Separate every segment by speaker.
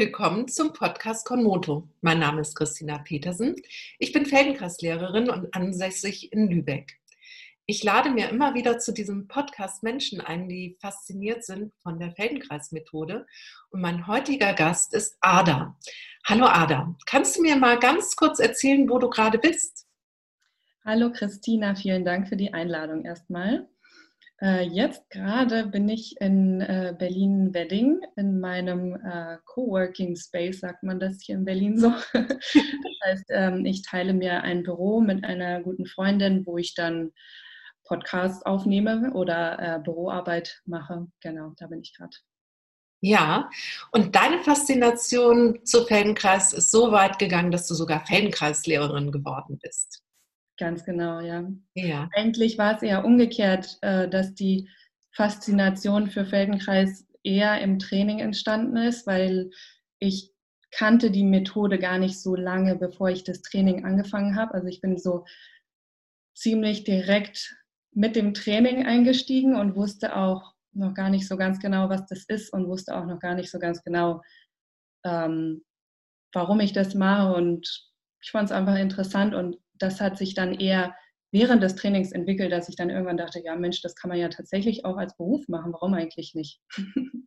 Speaker 1: Willkommen zum Podcast Konmoto. Mein Name ist Christina Petersen. Ich bin Feldenkreislehrerin und ansässig in Lübeck. Ich lade mir immer wieder zu diesem Podcast Menschen ein, die fasziniert sind von der Feldenkreismethode. Und mein heutiger Gast ist Ada. Hallo Ada, kannst du mir mal ganz kurz erzählen, wo du gerade bist?
Speaker 2: Hallo Christina, vielen Dank für die Einladung erstmal. Äh, jetzt gerade bin ich in äh, Berlin-Wedding in meinem äh, Coworking Space, sagt man das hier in Berlin so. das heißt, ähm, ich teile mir ein Büro mit einer guten Freundin, wo ich dann Podcasts aufnehme oder Büroarbeit mache. Genau, da bin ich gerade.
Speaker 1: Ja, und deine Faszination zu Feldenkreis ist so weit gegangen, dass du sogar Feldenkreislehrerin geworden bist.
Speaker 2: Ganz genau, ja. ja. Eigentlich war es eher umgekehrt, äh, dass die Faszination für Feldenkreis eher im Training entstanden ist, weil ich kannte die Methode gar nicht so lange, bevor ich das Training angefangen habe. Also ich bin so ziemlich direkt mit dem Training eingestiegen und wusste auch noch gar nicht so ganz genau, was das ist und wusste auch noch gar nicht so ganz genau, ähm, warum ich das mache. Und ich fand es einfach interessant und das hat sich dann eher während des Trainings entwickelt, dass ich dann irgendwann dachte, ja Mensch, das kann man ja tatsächlich auch als Beruf machen. Warum eigentlich nicht?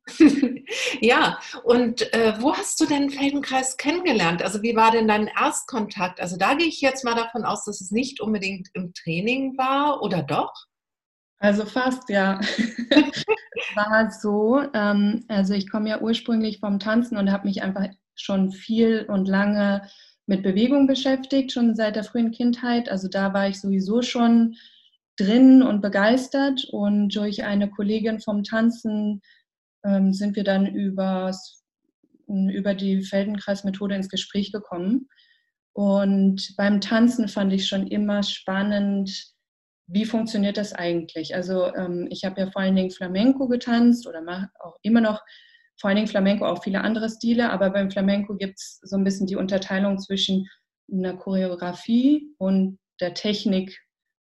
Speaker 1: ja, und äh, wo hast du denn Feldenkreis kennengelernt? Also wie war denn dein Erstkontakt? Also da gehe ich jetzt mal davon aus, dass es nicht unbedingt im Training war oder doch?
Speaker 2: Also fast, ja. war so. Ähm, also ich komme ja ursprünglich vom Tanzen und habe mich einfach schon viel und lange mit Bewegung beschäftigt, schon seit der frühen Kindheit. Also da war ich sowieso schon drin und begeistert. Und durch eine Kollegin vom Tanzen ähm, sind wir dann übers, über die Feldenkreismethode ins Gespräch gekommen. Und beim Tanzen fand ich schon immer spannend, wie funktioniert das eigentlich? Also ähm, ich habe ja vor allen Dingen Flamenco getanzt oder mache auch immer noch vor allen Dingen Flamenco, auch viele andere Stile, aber beim Flamenco gibt es so ein bisschen die Unterteilung zwischen einer Choreografie und der Technik,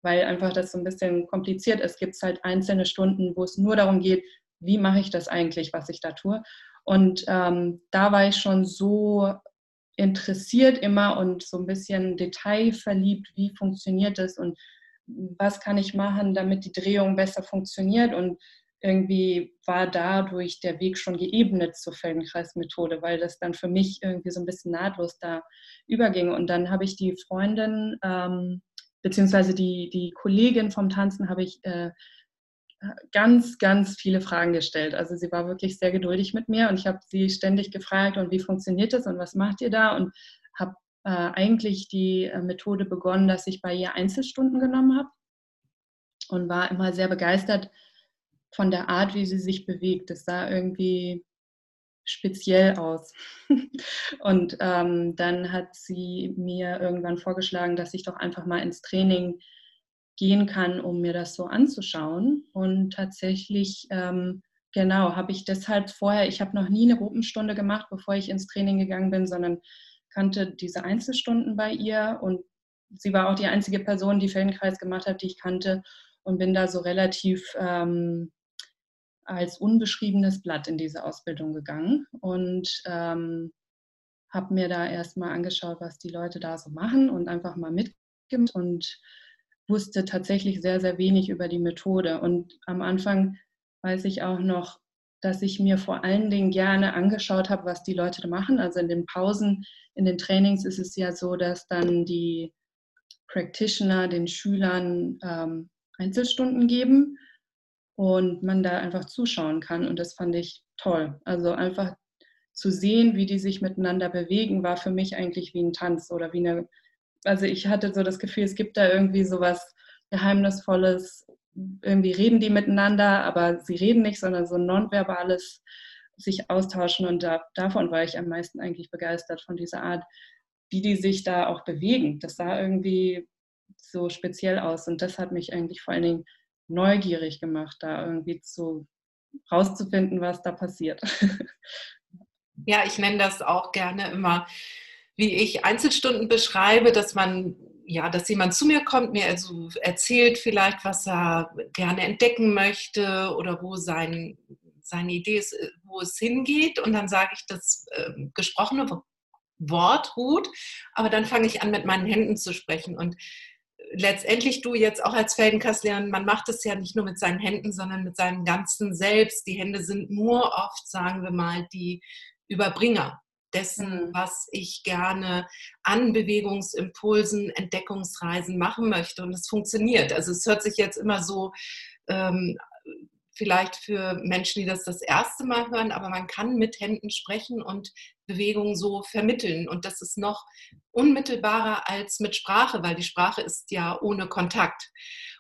Speaker 2: weil einfach das so ein bisschen kompliziert ist. Es gibt halt einzelne Stunden, wo es nur darum geht, wie mache ich das eigentlich, was ich da tue. Und ähm, da war ich schon so interessiert immer und so ein bisschen detailverliebt, wie funktioniert das und was kann ich machen, damit die Drehung besser funktioniert. Und irgendwie war dadurch der Weg schon geebnet zur Feldenkreismethode, weil das dann für mich irgendwie so ein bisschen nahtlos da überging. Und dann habe ich die Freundin, ähm, beziehungsweise die, die Kollegin vom Tanzen, habe ich äh, ganz, ganz viele Fragen gestellt. Also sie war wirklich sehr geduldig mit mir und ich habe sie ständig gefragt, und wie funktioniert das und was macht ihr da? Und habe äh, eigentlich die äh, Methode begonnen, dass ich bei ihr Einzelstunden genommen habe und war immer sehr begeistert, von der Art, wie sie sich bewegt. Das sah irgendwie speziell aus. und ähm, dann hat sie mir irgendwann vorgeschlagen, dass ich doch einfach mal ins Training gehen kann, um mir das so anzuschauen. Und tatsächlich, ähm, genau, habe ich deshalb vorher, ich habe noch nie eine Gruppenstunde gemacht, bevor ich ins Training gegangen bin, sondern kannte diese Einzelstunden bei ihr und sie war auch die einzige Person, die Feldenkreis gemacht hat, die ich kannte und bin da so relativ ähm, als unbeschriebenes Blatt in diese Ausbildung gegangen und ähm, habe mir da erstmal angeschaut, was die Leute da so machen und einfach mal mitgemacht und wusste tatsächlich sehr, sehr wenig über die Methode. Und am Anfang weiß ich auch noch, dass ich mir vor allen Dingen gerne angeschaut habe, was die Leute da machen. Also in den Pausen, in den Trainings ist es ja so, dass dann die Practitioner den Schülern ähm, Einzelstunden geben und man da einfach zuschauen kann. Und das fand ich toll. Also einfach zu sehen, wie die sich miteinander bewegen, war für mich eigentlich wie ein Tanz oder wie eine, also ich hatte so das Gefühl, es gibt da irgendwie so was Geheimnisvolles. Irgendwie reden die miteinander, aber sie reden nicht, sondern so ein nonverbales sich austauschen. Und da, davon war ich am meisten eigentlich begeistert, von dieser Art, wie die sich da auch bewegen. Das sah irgendwie so speziell aus. Und das hat mich eigentlich vor allen Dingen neugierig gemacht, da irgendwie zu rauszufinden, was da passiert.
Speaker 1: Ja, ich nenne das auch gerne immer, wie ich Einzelstunden beschreibe, dass man ja, dass jemand zu mir kommt, mir also erzählt vielleicht, was er gerne entdecken möchte oder wo sein seine Idee ist, wo es hingeht und dann sage ich das äh, gesprochene Wort ruht, aber dann fange ich an, mit meinen Händen zu sprechen und letztendlich du jetzt auch als Feldenkastlehrerin, man macht es ja nicht nur mit seinen Händen, sondern mit seinem ganzen Selbst. Die Hände sind nur oft, sagen wir mal, die Überbringer dessen, mhm. was ich gerne an Bewegungsimpulsen, Entdeckungsreisen machen möchte. Und es funktioniert. Also es hört sich jetzt immer so ähm, vielleicht für Menschen, die das das erste Mal hören, aber man kann mit Händen sprechen und Bewegungen so vermitteln. Und das ist noch unmittelbarer als mit Sprache, weil die Sprache ist ja ohne Kontakt.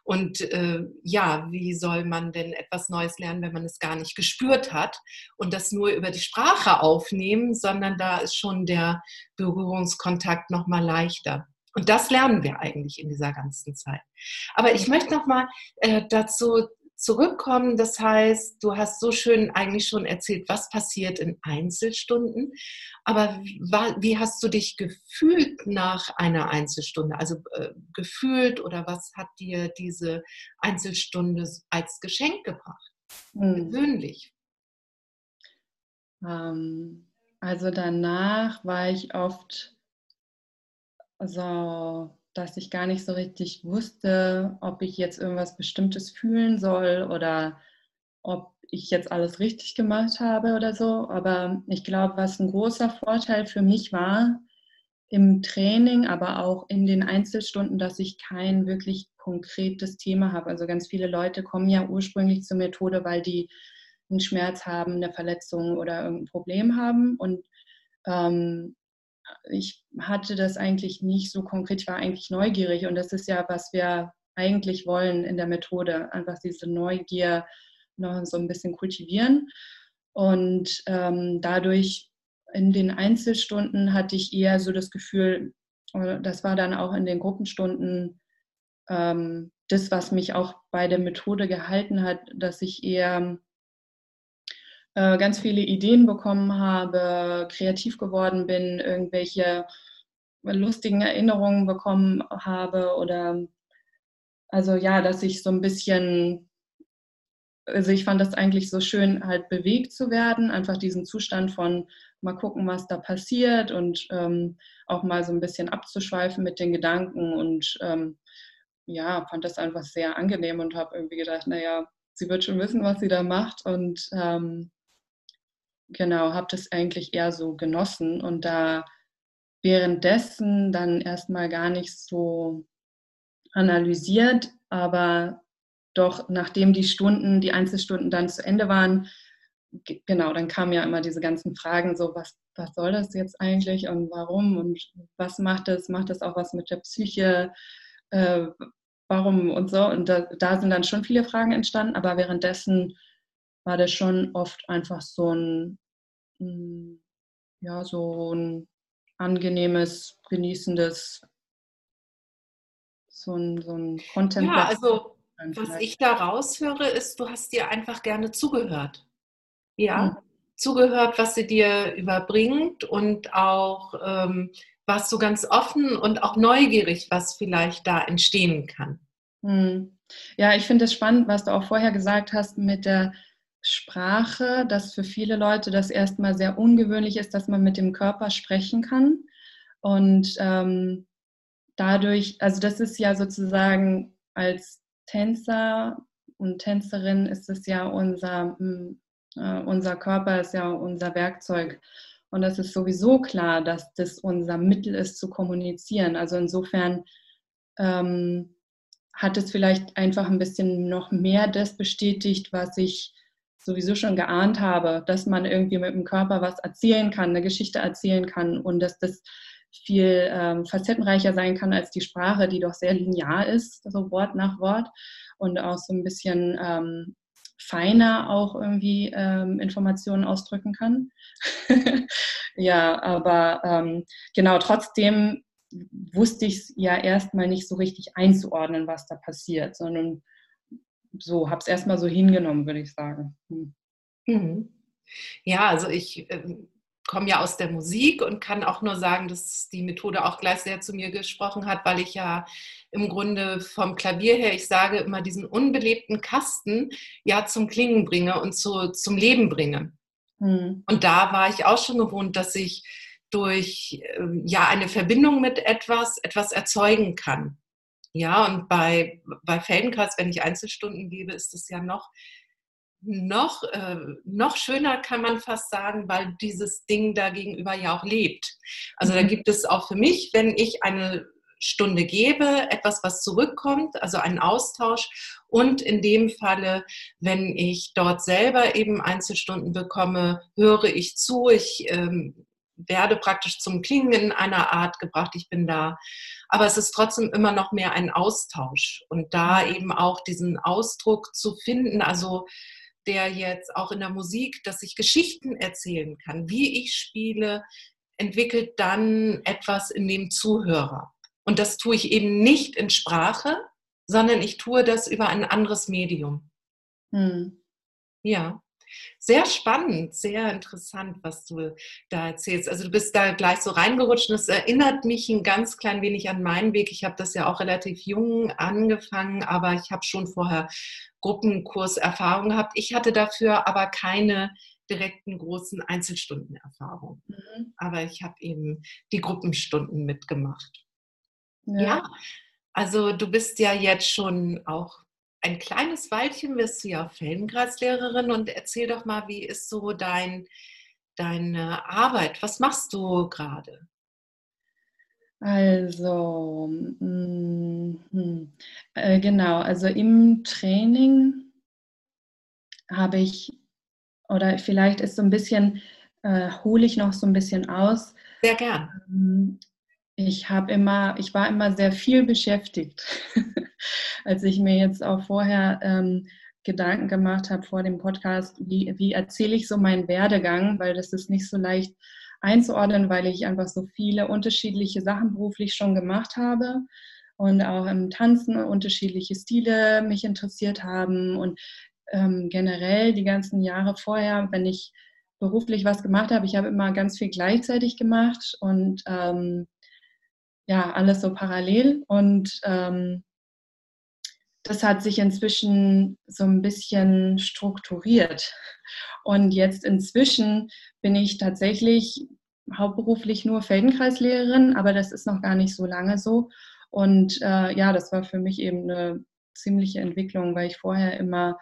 Speaker 1: Und äh, ja, wie soll man denn etwas Neues lernen, wenn man es gar nicht gespürt hat und das nur über die Sprache aufnehmen, sondern da ist schon der Berührungskontakt noch mal leichter. Und das lernen wir eigentlich in dieser ganzen Zeit. Aber ich möchte noch mal äh, dazu zurückkommen. Das heißt, du hast so schön eigentlich schon erzählt, was passiert in Einzelstunden. Aber wie hast du dich gefühlt nach einer Einzelstunde? Also äh, gefühlt oder was hat dir diese Einzelstunde als Geschenk gebracht? Hm. Persönlich.
Speaker 2: Ähm, also danach war ich oft so dass ich gar nicht so richtig wusste, ob ich jetzt irgendwas Bestimmtes fühlen soll oder ob ich jetzt alles richtig gemacht habe oder so. Aber ich glaube, was ein großer Vorteil für mich war im Training, aber auch in den Einzelstunden, dass ich kein wirklich konkretes Thema habe. Also ganz viele Leute kommen ja ursprünglich zur Methode, weil die einen Schmerz haben, eine Verletzung oder irgendein Problem haben. Und ähm, ich hatte das eigentlich nicht so konkret, ich war eigentlich neugierig und das ist ja, was wir eigentlich wollen in der Methode, einfach diese Neugier noch so ein bisschen kultivieren. Und ähm, dadurch in den Einzelstunden hatte ich eher so das Gefühl, das war dann auch in den Gruppenstunden ähm, das, was mich auch bei der Methode gehalten hat, dass ich eher äh, ganz viele Ideen bekommen habe, kreativ geworden bin, irgendwelche lustigen Erinnerungen bekommen habe oder also ja, dass ich so ein bisschen, also ich fand das eigentlich so schön, halt bewegt zu werden, einfach diesen Zustand von mal gucken, was da passiert und ähm, auch mal so ein bisschen abzuschweifen mit den Gedanken und ähm, ja, fand das einfach sehr angenehm und habe irgendwie gedacht, naja, sie wird schon wissen, was sie da macht und ähm, genau, habe das eigentlich eher so genossen und da währenddessen dann erstmal gar nicht so analysiert, aber doch nachdem die Stunden, die Einzelstunden dann zu Ende waren, genau, dann kamen ja immer diese ganzen Fragen, so was, was soll das jetzt eigentlich und warum und was macht das, macht das auch was mit der Psyche, äh, warum und so. Und da, da sind dann schon viele Fragen entstanden, aber währenddessen war das schon oft einfach so ein, hm, ja, so ein angenehmes, genießendes, so ein, so ein
Speaker 1: Content. Ja, also was ich da raushöre, ist, du hast dir einfach gerne zugehört. Ja, mhm. zugehört, was sie dir überbringt und auch ähm, warst du ganz offen und auch neugierig, was vielleicht da entstehen kann.
Speaker 2: Mhm. Ja, ich finde es spannend, was du auch vorher gesagt hast mit der Sprache, dass für viele Leute das erstmal sehr ungewöhnlich ist, dass man mit dem Körper sprechen kann. Und ähm, dadurch, also das ist ja sozusagen als Tänzer und Tänzerin ist es ja unser, hm, äh, unser Körper ist ja unser Werkzeug. Und das ist sowieso klar, dass das unser Mittel ist zu kommunizieren. Also insofern ähm, hat es vielleicht einfach ein bisschen noch mehr das bestätigt, was ich sowieso schon geahnt habe, dass man irgendwie mit dem Körper was erzählen kann, eine Geschichte erzählen kann und dass das viel ähm, facettenreicher sein kann als die Sprache, die doch sehr linear ist, so Wort nach Wort und auch so ein bisschen ähm, feiner auch irgendwie ähm, Informationen ausdrücken kann. ja, aber ähm, genau, trotzdem wusste ich es ja erstmal nicht so richtig einzuordnen, was da passiert, sondern so, habe es erstmal so hingenommen, würde ich sagen. Hm.
Speaker 1: Mhm. Ja, also ich äh, komme ja aus der Musik und kann auch nur sagen, dass die Methode auch gleich sehr zu mir gesprochen hat, weil ich ja im Grunde vom Klavier her, ich sage immer, diesen unbelebten Kasten ja zum Klingen bringe und zu, zum Leben bringe. Hm. Und da war ich auch schon gewohnt, dass ich durch ähm, ja eine Verbindung mit etwas etwas erzeugen kann. Ja, und bei, bei Feldenkreis, wenn ich Einzelstunden gebe, ist es ja noch noch, äh, noch schöner kann man fast sagen, weil dieses Ding da gegenüber ja auch lebt. Also mhm. da gibt es auch für mich, wenn ich eine Stunde gebe, etwas, was zurückkommt, also einen Austausch. Und in dem Falle, wenn ich dort selber eben Einzelstunden bekomme, höre ich zu, ich ähm, werde praktisch zum Klingen in einer Art gebracht, ich bin da. Aber es ist trotzdem immer noch mehr ein Austausch und da mhm. eben auch diesen Ausdruck zu finden, also der jetzt auch in der Musik, dass ich Geschichten erzählen kann, wie ich spiele, entwickelt dann etwas in dem Zuhörer. Und das tue ich eben nicht in Sprache, sondern ich tue das über ein anderes Medium. Hm. Ja. Sehr spannend, sehr interessant, was du da erzählst. Also du bist da gleich so reingerutscht und es erinnert mich ein ganz klein wenig an meinen Weg. Ich habe das ja auch relativ jung angefangen, aber ich habe schon vorher Gruppenkurserfahrung gehabt. Ich hatte dafür aber keine direkten großen Einzelstundenerfahrungen. Mhm. Aber ich habe eben die Gruppenstunden mitgemacht. Ja. ja. also du bist ja jetzt schon auch ein kleines Weilchen, wirst du ja Feldenkreislehrerin und erzähl doch mal, wie ist so dein, deine Arbeit? Was machst du gerade?
Speaker 2: Also, mh, äh, genau, also im Training habe ich, oder vielleicht ist so ein bisschen, äh, hole ich noch so ein bisschen aus.
Speaker 1: Sehr gern. Ähm,
Speaker 2: ich habe immer, ich war immer sehr viel beschäftigt, als ich mir jetzt auch vorher ähm, Gedanken gemacht habe vor dem Podcast, wie, wie erzähle ich so meinen Werdegang, weil das ist nicht so leicht einzuordnen, weil ich einfach so viele unterschiedliche Sachen beruflich schon gemacht habe und auch im Tanzen unterschiedliche Stile mich interessiert haben und ähm, generell die ganzen Jahre vorher, wenn ich beruflich was gemacht habe, ich habe immer ganz viel gleichzeitig gemacht und ähm, ja, alles so parallel und ähm, das hat sich inzwischen so ein bisschen strukturiert. Und jetzt inzwischen bin ich tatsächlich hauptberuflich nur Feldenkreislehrerin, aber das ist noch gar nicht so lange so. Und äh, ja, das war für mich eben eine ziemliche Entwicklung, weil ich vorher immer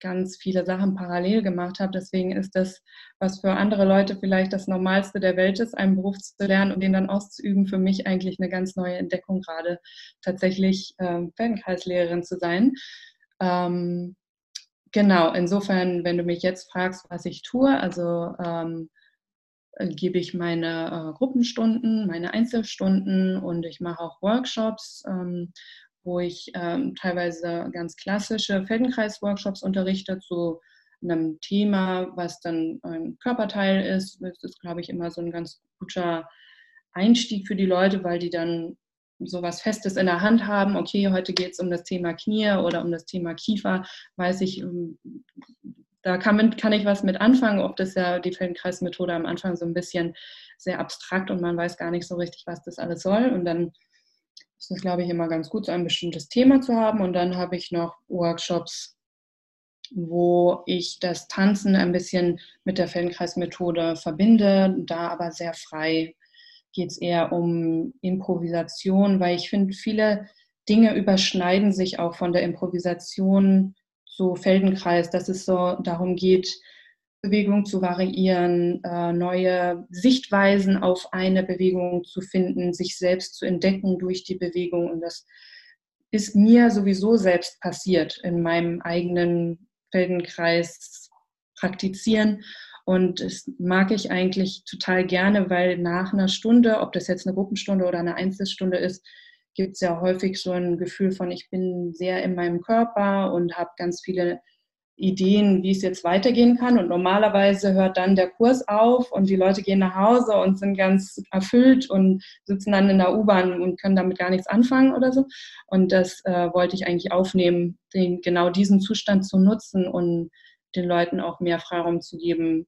Speaker 2: ganz viele Sachen parallel gemacht habe. Deswegen ist das, was für andere Leute vielleicht das Normalste der Welt ist, einen Beruf zu lernen und den dann auszuüben, für mich eigentlich eine ganz neue Entdeckung gerade, tatsächlich ähm, Feldenkreislehrerin zu sein. Ähm, genau, insofern, wenn du mich jetzt fragst, was ich tue, also ähm, äh, gebe ich meine äh, Gruppenstunden, meine Einzelstunden und ich mache auch Workshops ähm, wo ich ähm, teilweise ganz klassische Feldenkreis-Workshops unterrichte zu einem Thema, was dann ein Körperteil ist. Das ist, glaube ich, immer so ein ganz guter Einstieg für die Leute, weil die dann so was Festes in der Hand haben. Okay, heute geht es um das Thema Knie oder um das Thema Kiefer. Weiß ich, ähm, da kann, kann ich was mit anfangen. Oft ist ja die Feldenkreismethode am Anfang so ein bisschen sehr abstrakt und man weiß gar nicht so richtig, was das alles soll. Und dann ist es, glaube ich, immer ganz gut, so ein bestimmtes Thema zu haben. Und dann habe ich noch Workshops, wo ich das Tanzen ein bisschen mit der Feldenkreismethode verbinde, da aber sehr frei geht es eher um Improvisation, weil ich finde, viele Dinge überschneiden sich auch von der Improvisation zu Feldenkreis, dass es so darum geht, Bewegung zu variieren, äh, neue Sichtweisen auf eine Bewegung zu finden, sich selbst zu entdecken durch die Bewegung. Und das ist mir sowieso selbst passiert in meinem eigenen Feldenkreis praktizieren. Und das mag ich eigentlich total gerne, weil nach einer Stunde, ob das jetzt eine Gruppenstunde oder eine Einzelstunde ist, gibt es ja häufig so ein Gefühl von, ich bin sehr in meinem Körper und habe ganz viele Ideen, wie es jetzt weitergehen kann. Und normalerweise hört dann der Kurs auf und die Leute gehen nach Hause und sind ganz erfüllt und sitzen dann in der U-Bahn und können damit gar nichts anfangen oder so. Und das äh, wollte ich eigentlich aufnehmen, den, genau diesen Zustand zu nutzen und den Leuten auch mehr Freiraum zu geben,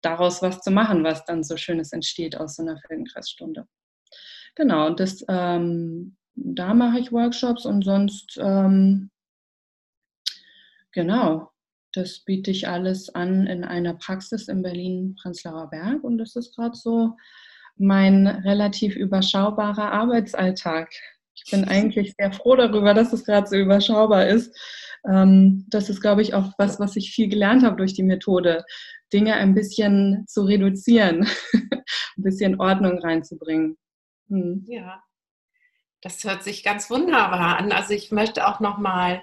Speaker 2: daraus was zu machen, was dann so Schönes entsteht aus so einer Feldenkreisstunde. Genau, und das, ähm, da mache ich Workshops und sonst, ähm, genau, das biete ich alles an in einer Praxis in Berlin-Prenzlauer Berg und das ist gerade so mein relativ überschaubarer Arbeitsalltag. Ich bin eigentlich sehr froh darüber, dass es gerade so überschaubar ist. Ähm, das ist, glaube ich, auch was, was ich viel gelernt habe durch die Methode, Dinge ein bisschen zu reduzieren, ein bisschen Ordnung reinzubringen.
Speaker 1: Hm. Ja, das hört sich ganz wunderbar an. Also ich möchte auch noch mal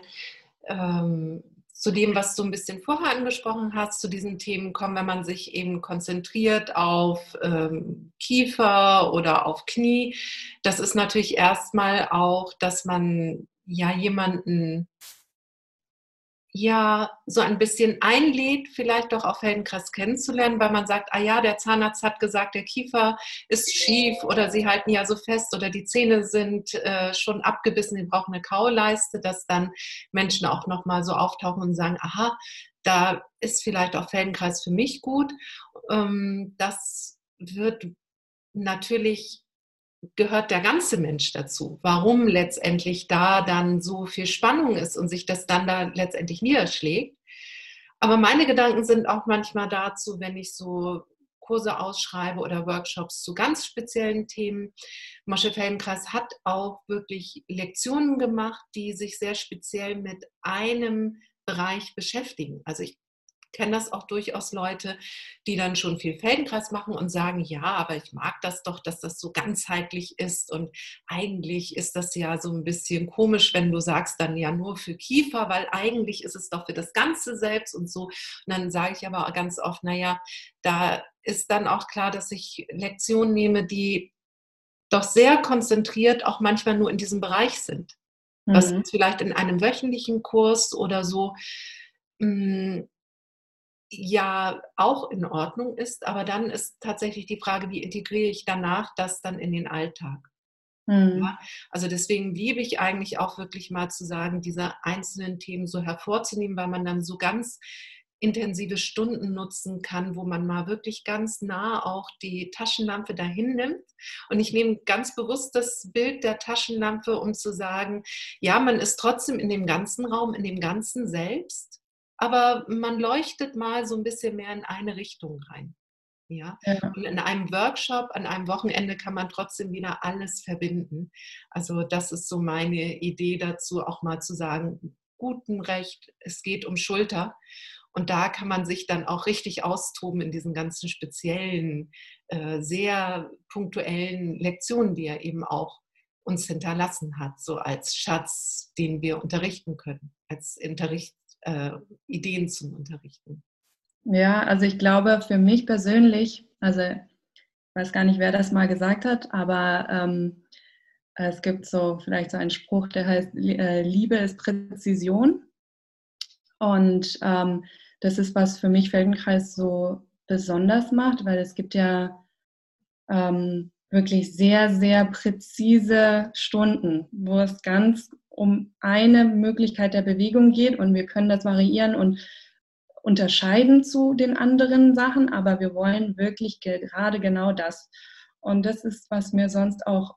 Speaker 1: ähm, zu dem, was du ein bisschen vorher angesprochen hast, zu diesen Themen kommen, wenn man sich eben konzentriert auf ähm, Kiefer oder auf Knie. Das ist natürlich erstmal auch, dass man ja jemanden ja so ein bisschen einlädt, vielleicht doch auch Feldenkreis kennenzulernen, weil man sagt, ah ja, der Zahnarzt hat gesagt, der Kiefer ist schief oder sie halten ja so fest oder die Zähne sind äh, schon abgebissen, sie brauchen eine Kauleiste, dass dann Menschen auch nochmal so auftauchen und sagen, aha, da ist vielleicht auch Feldenkreis für mich gut. Ähm, das wird natürlich gehört der ganze Mensch dazu. Warum letztendlich da dann so viel Spannung ist und sich das dann da letztendlich niederschlägt. Aber meine Gedanken sind auch manchmal dazu, wenn ich so Kurse ausschreibe oder Workshops zu ganz speziellen Themen. Mosche Feldenkreis hat auch wirklich Lektionen gemacht, die sich sehr speziell mit einem Bereich beschäftigen. Also ich kenne das auch durchaus Leute, die dann schon viel Feldenkreis machen und sagen, ja, aber ich mag das doch, dass das so ganzheitlich ist und eigentlich ist das ja so ein bisschen komisch, wenn du sagst dann ja nur für Kiefer, weil eigentlich ist es doch für das ganze Selbst und so. Und dann sage ich aber ganz oft, naja, da ist dann auch klar, dass ich Lektionen nehme, die doch sehr konzentriert auch manchmal nur in diesem Bereich sind. Was mhm. vielleicht in einem wöchentlichen Kurs oder so hm, ja auch in Ordnung ist, aber dann ist tatsächlich die Frage, wie integriere ich danach das dann in den Alltag? Mhm. Ja, also deswegen liebe ich eigentlich auch wirklich mal zu sagen, diese einzelnen Themen so hervorzunehmen, weil man dann so ganz intensive Stunden nutzen kann, wo man mal wirklich ganz nah auch die Taschenlampe dahin nimmt. Und ich nehme ganz bewusst das Bild der Taschenlampe, um zu sagen, ja, man ist trotzdem in dem ganzen Raum, in dem ganzen Selbst, aber man leuchtet mal so ein bisschen mehr in eine Richtung rein. Ja? ja? Und in einem Workshop, an einem Wochenende kann man trotzdem wieder alles verbinden. Also das ist so meine Idee dazu, auch mal zu sagen, guten Recht, es geht um Schulter. Und da kann man sich dann auch richtig austoben in diesen ganzen speziellen, äh, sehr punktuellen Lektionen, die er eben auch uns hinterlassen hat, so als Schatz, den wir unterrichten können, als Unterricht, äh, Ideen zum Unterrichten?
Speaker 2: Ja, also ich glaube für mich persönlich, also ich weiß gar nicht, wer das mal gesagt hat, aber ähm, es gibt so vielleicht so einen Spruch, der heißt, äh, Liebe ist Präzision. Und ähm, das ist, was für mich Feldenkreis so besonders macht, weil es gibt ja ähm, wirklich sehr, sehr präzise Stunden, wo es ganz um eine Möglichkeit der Bewegung geht und wir können das variieren und unterscheiden zu den anderen Sachen, aber wir wollen wirklich gerade genau das. Und das ist, was mir sonst auch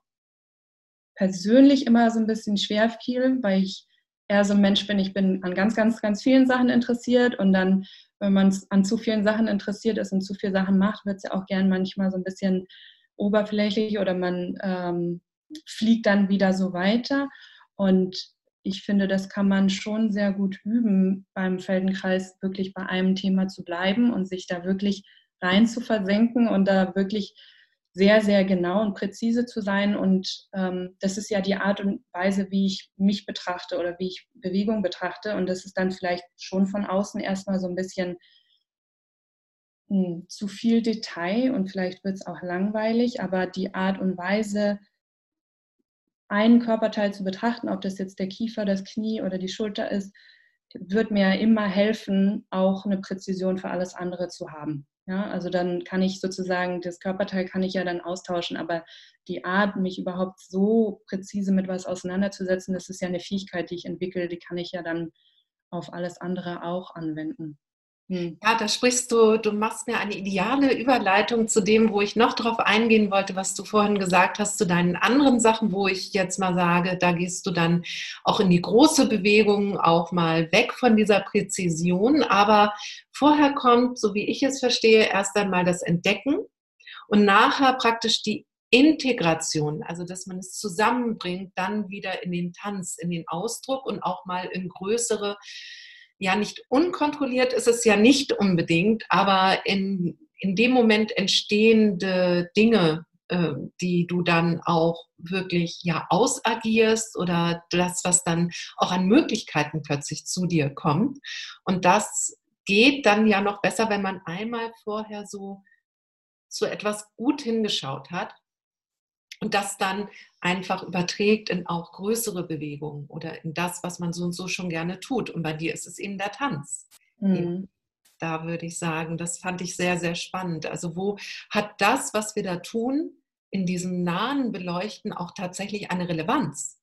Speaker 2: persönlich immer so ein bisschen schwer fiel, weil ich eher so ein Mensch bin, ich bin an ganz, ganz, ganz vielen Sachen interessiert und dann, wenn man an zu vielen Sachen interessiert ist und zu viele Sachen macht, wird es ja auch gern manchmal so ein bisschen oberflächlich oder man ähm, fliegt dann wieder so weiter. Und ich finde, das kann man schon sehr gut üben, beim Feldenkreis wirklich bei einem Thema zu bleiben und sich da wirklich rein zu versenken und da wirklich sehr, sehr genau und präzise zu sein. Und ähm, das ist ja die Art und Weise, wie ich mich betrachte oder wie ich Bewegung betrachte. Und das ist dann vielleicht schon von außen erstmal so ein bisschen mh, hm, zu viel Detail und vielleicht wird es auch langweilig, aber die Art und Weise, einen Körperteil zu betrachten, ob das jetzt der Kiefer, das Knie oder die Schulter ist, wird mir immer helfen, auch eine Präzision für alles andere zu haben. Ja, also dann kann ich sozusagen, das Körperteil kann ich ja dann austauschen, aber die Art, mich überhaupt so präzise mit was auseinanderzusetzen, das ist ja eine Fähigkeit, die ich entwickle, die kann ich ja dann auf alles andere auch anwenden.
Speaker 1: Hm. Ja, da sprichst du, du machst mir eine ideale Überleitung zu dem, wo ich noch drauf eingehen wollte, was du vorhin gesagt hast, zu deinen anderen Sachen, wo ich jetzt mal sage, da gehst du dann auch in die große Bewegung, auch mal weg von dieser Präzision. Aber vorher kommt, so wie ich es verstehe, erst einmal das Entdecken und nachher praktisch die Integration, also dass man es zusammenbringt, dann wieder in den Tanz, in den Ausdruck und auch mal in größere ja nicht unkontrolliert ist es ja nicht unbedingt, aber in, in dem Moment entstehende Dinge, äh, die du dann auch wirklich ja ausagierst oder das, was dann auch an Möglichkeiten plötzlich zu dir kommt. Und das geht dann ja noch besser, wenn man einmal vorher so zu etwas gut hingeschaut hat und das dann einfach überträgt in auch größere Bewegungen oder in das, was man so und so schon gerne tut. Und bei dir ist es eben der Tanz. Mhm. Da würde ich sagen, das fand ich sehr, sehr spannend. Also wo hat das, was wir da tun, in diesem nahen Beleuchten auch tatsächlich eine Relevanz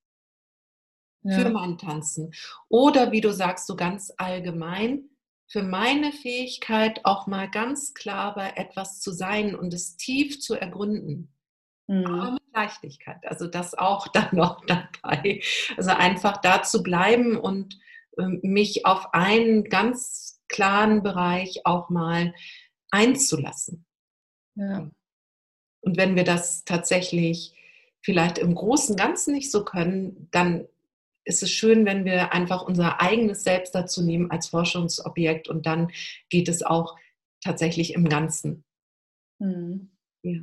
Speaker 1: ja. für mein Tanzen? Oder wie du sagst, so ganz allgemein, für meine Fähigkeit auch mal ganz klar bei etwas zu sein und es tief zu ergründen. Mhm. Leichtigkeit. Also das auch dann noch dabei. Also einfach da zu bleiben und ähm, mich auf einen ganz klaren Bereich auch mal einzulassen. Ja. Und wenn wir das tatsächlich vielleicht im großen Ganzen nicht so können, dann ist es schön, wenn wir einfach unser eigenes Selbst dazu nehmen als Forschungsobjekt und dann geht es auch tatsächlich im Ganzen. Mhm. Ja.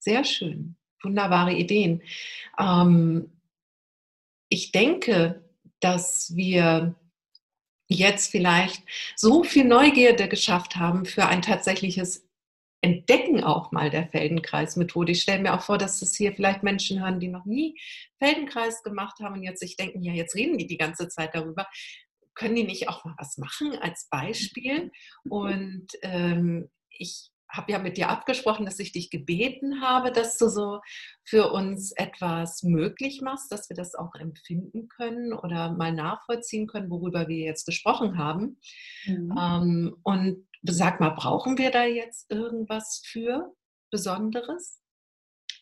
Speaker 1: Sehr schön. Wunderbare Ideen. Ähm, ich denke, dass wir jetzt vielleicht so viel Neugierde geschafft haben für ein tatsächliches Entdecken auch mal der Feldenkreis-Methode. Ich stelle mir auch vor, dass das hier vielleicht Menschen hören, die noch nie Feldenkreis gemacht haben und jetzt sich denken, ja, jetzt reden die die ganze Zeit darüber. Können die nicht auch mal was machen als Beispiel? Und ähm, ich habe ja mit dir abgesprochen, dass ich dich gebeten habe, dass du so für uns etwas möglich machst, dass wir das auch empfinden können oder mal nachvollziehen können, worüber wir jetzt gesprochen haben. Mhm. Ähm, und sag mal, brauchen wir da jetzt irgendwas für Besonderes?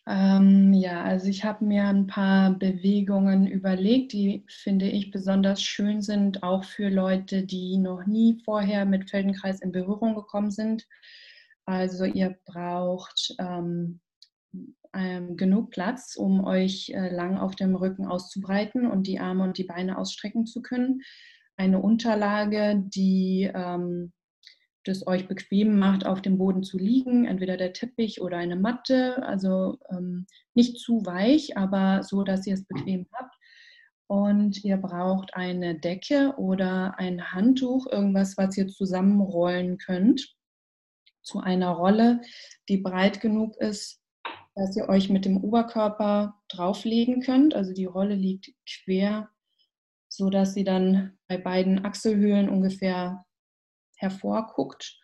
Speaker 2: Ähm, ja, also ich habe mir ein paar Bewegungen überlegt, die finde ich besonders schön sind, auch für Leute, die noch nie vorher mit Feldenkreis in Berührung gekommen sind. Also ihr braucht ähm, ähm, genug Platz, um euch äh, lang auf dem Rücken auszubreiten und die Arme und die Beine ausstrecken zu können. Eine Unterlage, die ähm, das euch bequem macht, auf dem Boden zu liegen, entweder der Teppich oder eine Matte, also ähm, nicht zu weich, aber so, dass ihr es bequem habt. Und ihr braucht eine Decke oder ein Handtuch, irgendwas, was ihr zusammenrollen könnt zu einer Rolle, die breit genug ist, dass ihr euch mit dem Oberkörper drauflegen könnt. Also die Rolle liegt quer, so dass sie dann bei beiden Achselhöhlen ungefähr hervorguckt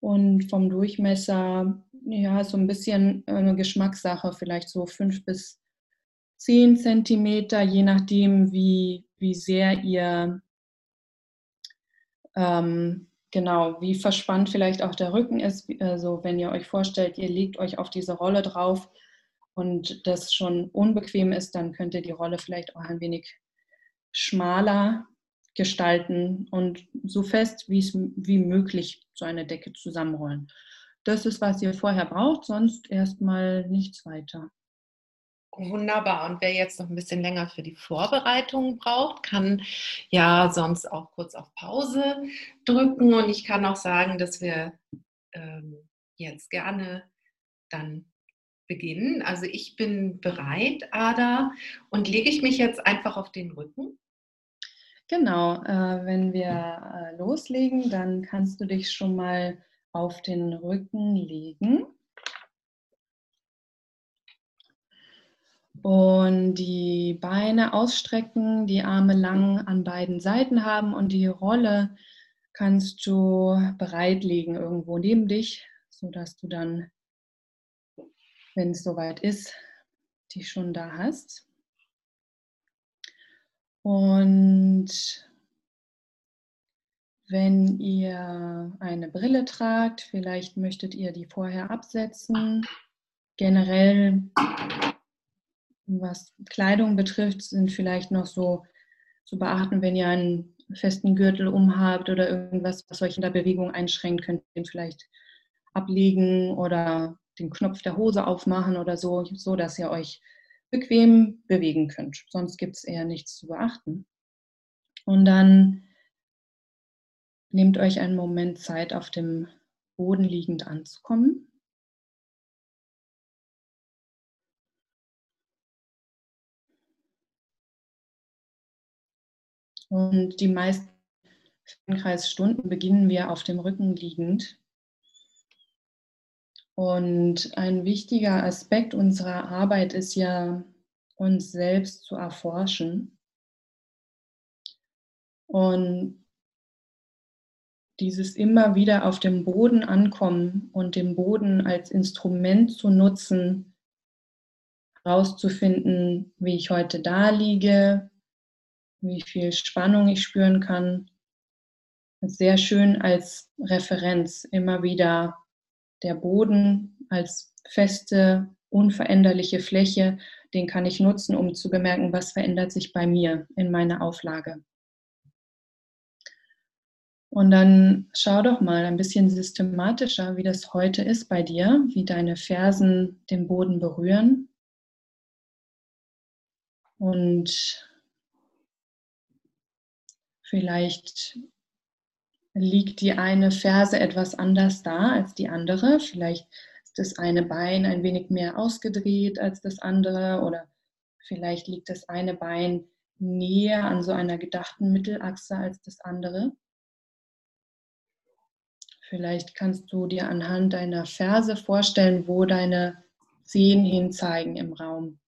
Speaker 2: und vom Durchmesser ja so ein bisschen eine Geschmackssache, vielleicht so fünf bis zehn Zentimeter, je nachdem, wie, wie sehr ihr ähm, Genau, wie verspannt vielleicht auch der Rücken ist. Also wenn ihr euch vorstellt, ihr legt euch auf diese Rolle drauf und das schon unbequem ist, dann könnt ihr die Rolle vielleicht auch ein wenig schmaler gestalten und so fest wie, es, wie möglich so eine Decke zusammenrollen. Das ist, was ihr vorher braucht, sonst erstmal nichts weiter.
Speaker 1: Wunderbar. Und wer jetzt noch ein bisschen länger für die Vorbereitung braucht, kann ja sonst auch kurz auf Pause drücken. Und ich kann auch sagen, dass wir ähm, jetzt gerne dann beginnen. Also ich bin bereit, Ada. Und lege ich mich jetzt einfach auf den Rücken?
Speaker 2: Genau, äh, wenn wir äh, loslegen, dann kannst du dich schon mal auf den Rücken legen. Und die Beine ausstrecken, die Arme lang an beiden Seiten haben und die Rolle kannst du bereitlegen irgendwo neben dich, sodass du dann, wenn es soweit ist, die schon da hast. Und Wenn ihr eine Brille tragt, vielleicht möchtet ihr die vorher absetzen. Generell, was Kleidung betrifft, sind vielleicht noch so zu beachten, wenn ihr einen festen Gürtel umhabt oder irgendwas, was euch in der Bewegung einschränkt, könnt ihr den vielleicht ablegen oder den Knopf der Hose aufmachen oder so, so dass ihr euch bequem bewegen könnt. Sonst gibt es eher nichts zu beachten. Und dann nehmt euch einen Moment Zeit, auf dem Boden liegend anzukommen. Und die meisten Feldenkreisstunden beginnen wir auf dem Rücken liegend. Und ein wichtiger Aspekt unserer Arbeit ist ja, uns selbst zu erforschen. Und dieses immer wieder auf dem Boden ankommen und den Boden als Instrument zu nutzen, herauszufinden, wie ich heute da liege, wie viel Spannung ich spüren kann. Sehr schön als Referenz immer wieder der Boden als feste, unveränderliche Fläche, den kann ich nutzen, um zu bemerken, was verändert sich bei mir in meiner Auflage. Und dann schau doch mal ein bisschen systematischer, wie das heute ist bei dir, wie deine Fersen den Boden berühren. Und vielleicht liegt die eine Ferse etwas anders da als die andere. Vielleicht ist das eine Bein ein wenig mehr ausgedreht als das andere oder vielleicht liegt das eine Bein näher an so einer gedachten Mittelachse als das andere. Vielleicht kannst du dir anhand deiner Ferse vorstellen, wo deine Zehen hinzeigen im Raum.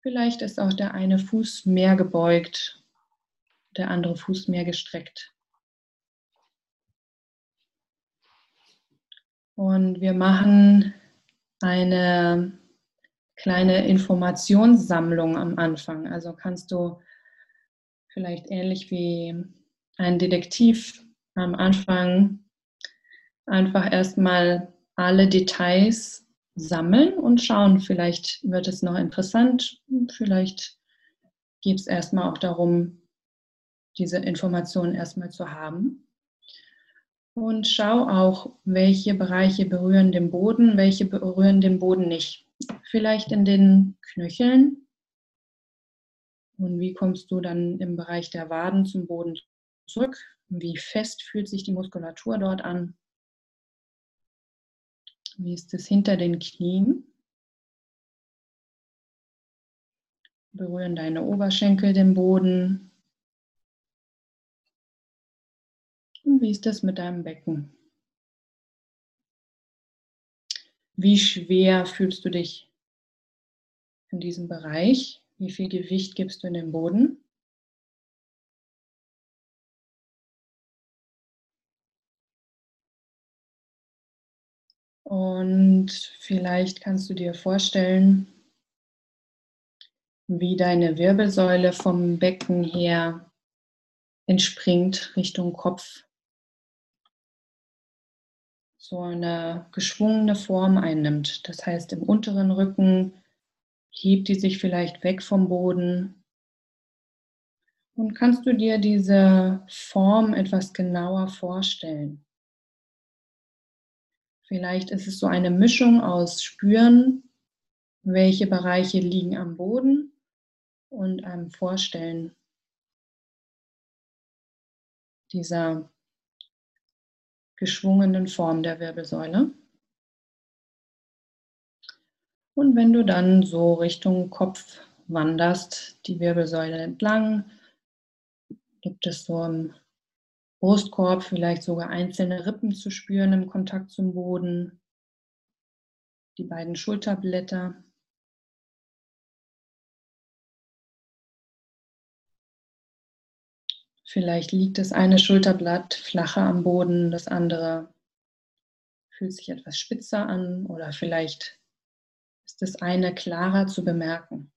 Speaker 2: Vielleicht ist auch der eine Fuß mehr gebeugt der andere Fuß mehr gestreckt. Und wir machen eine kleine Informationssammlung am Anfang. Also kannst du vielleicht ähnlich wie ein Detektiv am Anfang einfach erstmal alle Details sammeln und schauen, vielleicht wird es noch interessant, vielleicht geht es erstmal auch darum, diese Informationen erstmal zu haben. Und schau auch, welche Bereiche berühren den Boden, welche berühren den Boden nicht. Vielleicht in den Knöcheln. Und wie kommst du dann im Bereich der Waden zum Boden zurück? Wie fest fühlt sich die Muskulatur dort an? Wie ist es hinter den Knien? Berühren deine Oberschenkel den Boden? Und wie ist das mit deinem Becken? Wie schwer fühlst du dich in diesem Bereich? Wie viel Gewicht gibst du in den Boden? Und vielleicht kannst du dir vorstellen, wie deine Wirbelsäule vom Becken her entspringt Richtung Kopf so eine geschwungene Form einnimmt. Das heißt, im unteren Rücken hebt die sich vielleicht weg vom Boden. Und kannst du dir diese Form etwas genauer vorstellen? Vielleicht ist es so eine Mischung aus Spüren, welche Bereiche liegen am Boden und einem Vorstellen dieser geschwungenen Form der Wirbelsäule. Und wenn du dann so Richtung Kopf wanderst, die Wirbelsäule entlang, gibt es so im Brustkorb vielleicht sogar einzelne Rippen zu spüren im Kontakt zum Boden, die beiden Schulterblätter. Vielleicht liegt das eine Schulterblatt flacher am Boden, das andere fühlt sich etwas spitzer an oder vielleicht ist das eine klarer zu bemerken.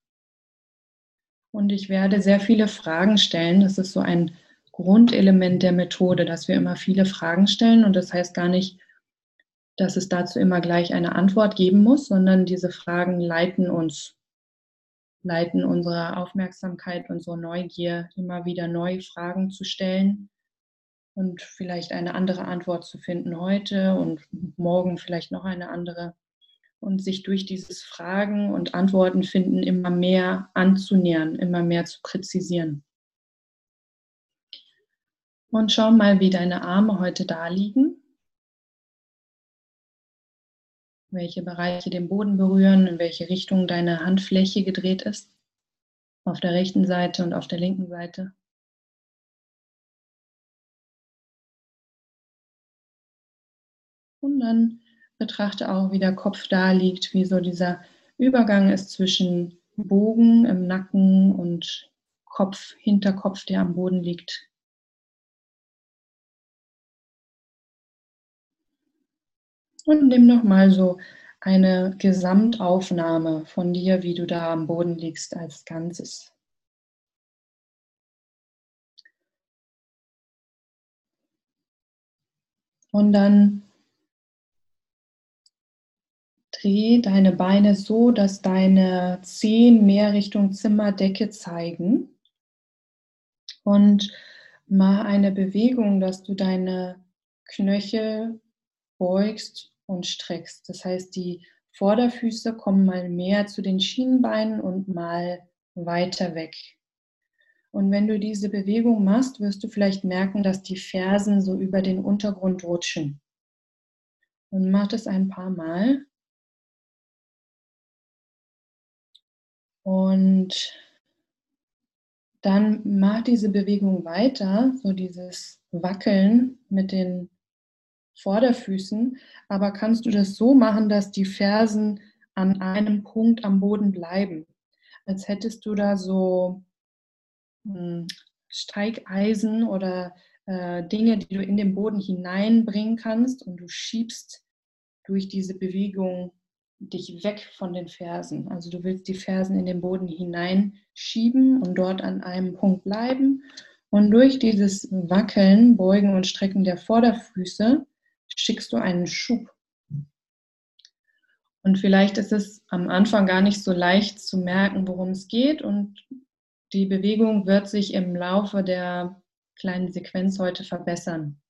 Speaker 2: Und ich werde sehr viele Fragen stellen. Das ist so ein Grundelement der Methode, dass wir immer viele Fragen stellen und das heißt gar nicht, dass es dazu immer gleich eine Antwort geben muss, sondern diese Fragen leiten uns, leiten unsere Aufmerksamkeit, unsere Neugier, immer wieder neue Fragen zu stellen und vielleicht eine andere Antwort zu finden heute und morgen vielleicht noch eine andere und sich durch dieses Fragen und Antworten finden immer mehr anzunähern, immer mehr zu präzisieren. Und schau mal, wie deine Arme heute da liegen. Welche Bereiche den Boden berühren, in welche Richtung deine Handfläche gedreht ist. Auf der rechten Seite und auf der linken Seite. Und dann betrachte auch, wie der Kopf da liegt, wie so dieser Übergang ist zwischen Bogen im Nacken und Kopf, Hinterkopf, der am Boden liegt. Und nimm nochmal so eine Gesamtaufnahme von dir, wie du da am Boden liegst als Ganzes. Und dann dreh deine Beine so, dass deine Zehen mehr Richtung Zimmerdecke zeigen. Und mach eine Bewegung, dass du deine Knöchel beugst und streckst. Das heißt, die Vorderfüße kommen mal mehr zu den Schienenbeinen und mal weiter weg. Und wenn du diese Bewegung machst, wirst du vielleicht merken, dass die Fersen so über den Untergrund rutschen. Und mach das ein paar Mal. Und dann mach diese Bewegung weiter, so dieses Wackeln mit den Vorderfüßen, aber kannst du das so machen, dass die Fersen an einem Punkt am Boden bleiben, als hättest du da so hm, Steigeisen oder äh, Dinge, die du in den Boden hineinbringen kannst und du schiebst durch diese Bewegung dich weg von den Fersen. Also du willst die Fersen in den Boden hineinschieben und dort an einem Punkt bleiben. Und durch dieses Wackeln, Beugen und Strecken der Vorderfüße schickst du einen Schub. Und vielleicht ist es am Anfang gar nicht so leicht zu merken, worum es geht. Und die Bewegung wird sich im Laufe der kleinen Sequenz heute verbessern.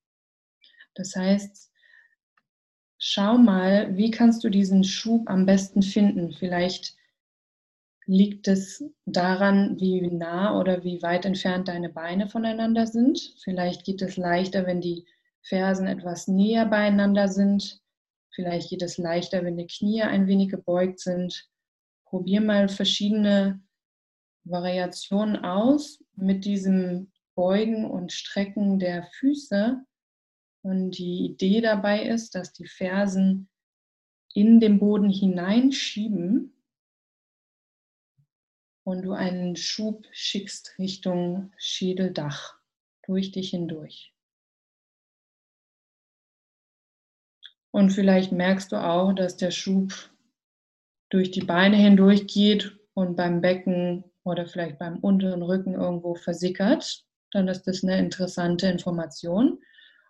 Speaker 2: Das heißt, schau mal, wie kannst du diesen Schub am besten finden? Vielleicht liegt es daran, wie nah oder wie weit entfernt deine Beine voneinander sind. Vielleicht geht es leichter, wenn die Fersen etwas näher beieinander sind. Vielleicht geht es leichter, wenn die Knie ein wenig gebeugt sind. Probier mal verschiedene Variationen aus mit diesem Beugen und Strecken der Füße und die Idee dabei ist, dass die Fersen in den Boden hineinschieben und du einen Schub schickst Richtung Schädeldach durch dich hindurch. Und vielleicht merkst du auch, dass der Schub durch die Beine hindurch geht und beim Becken oder vielleicht beim unteren Rücken irgendwo versickert. Dann ist das eine interessante Information.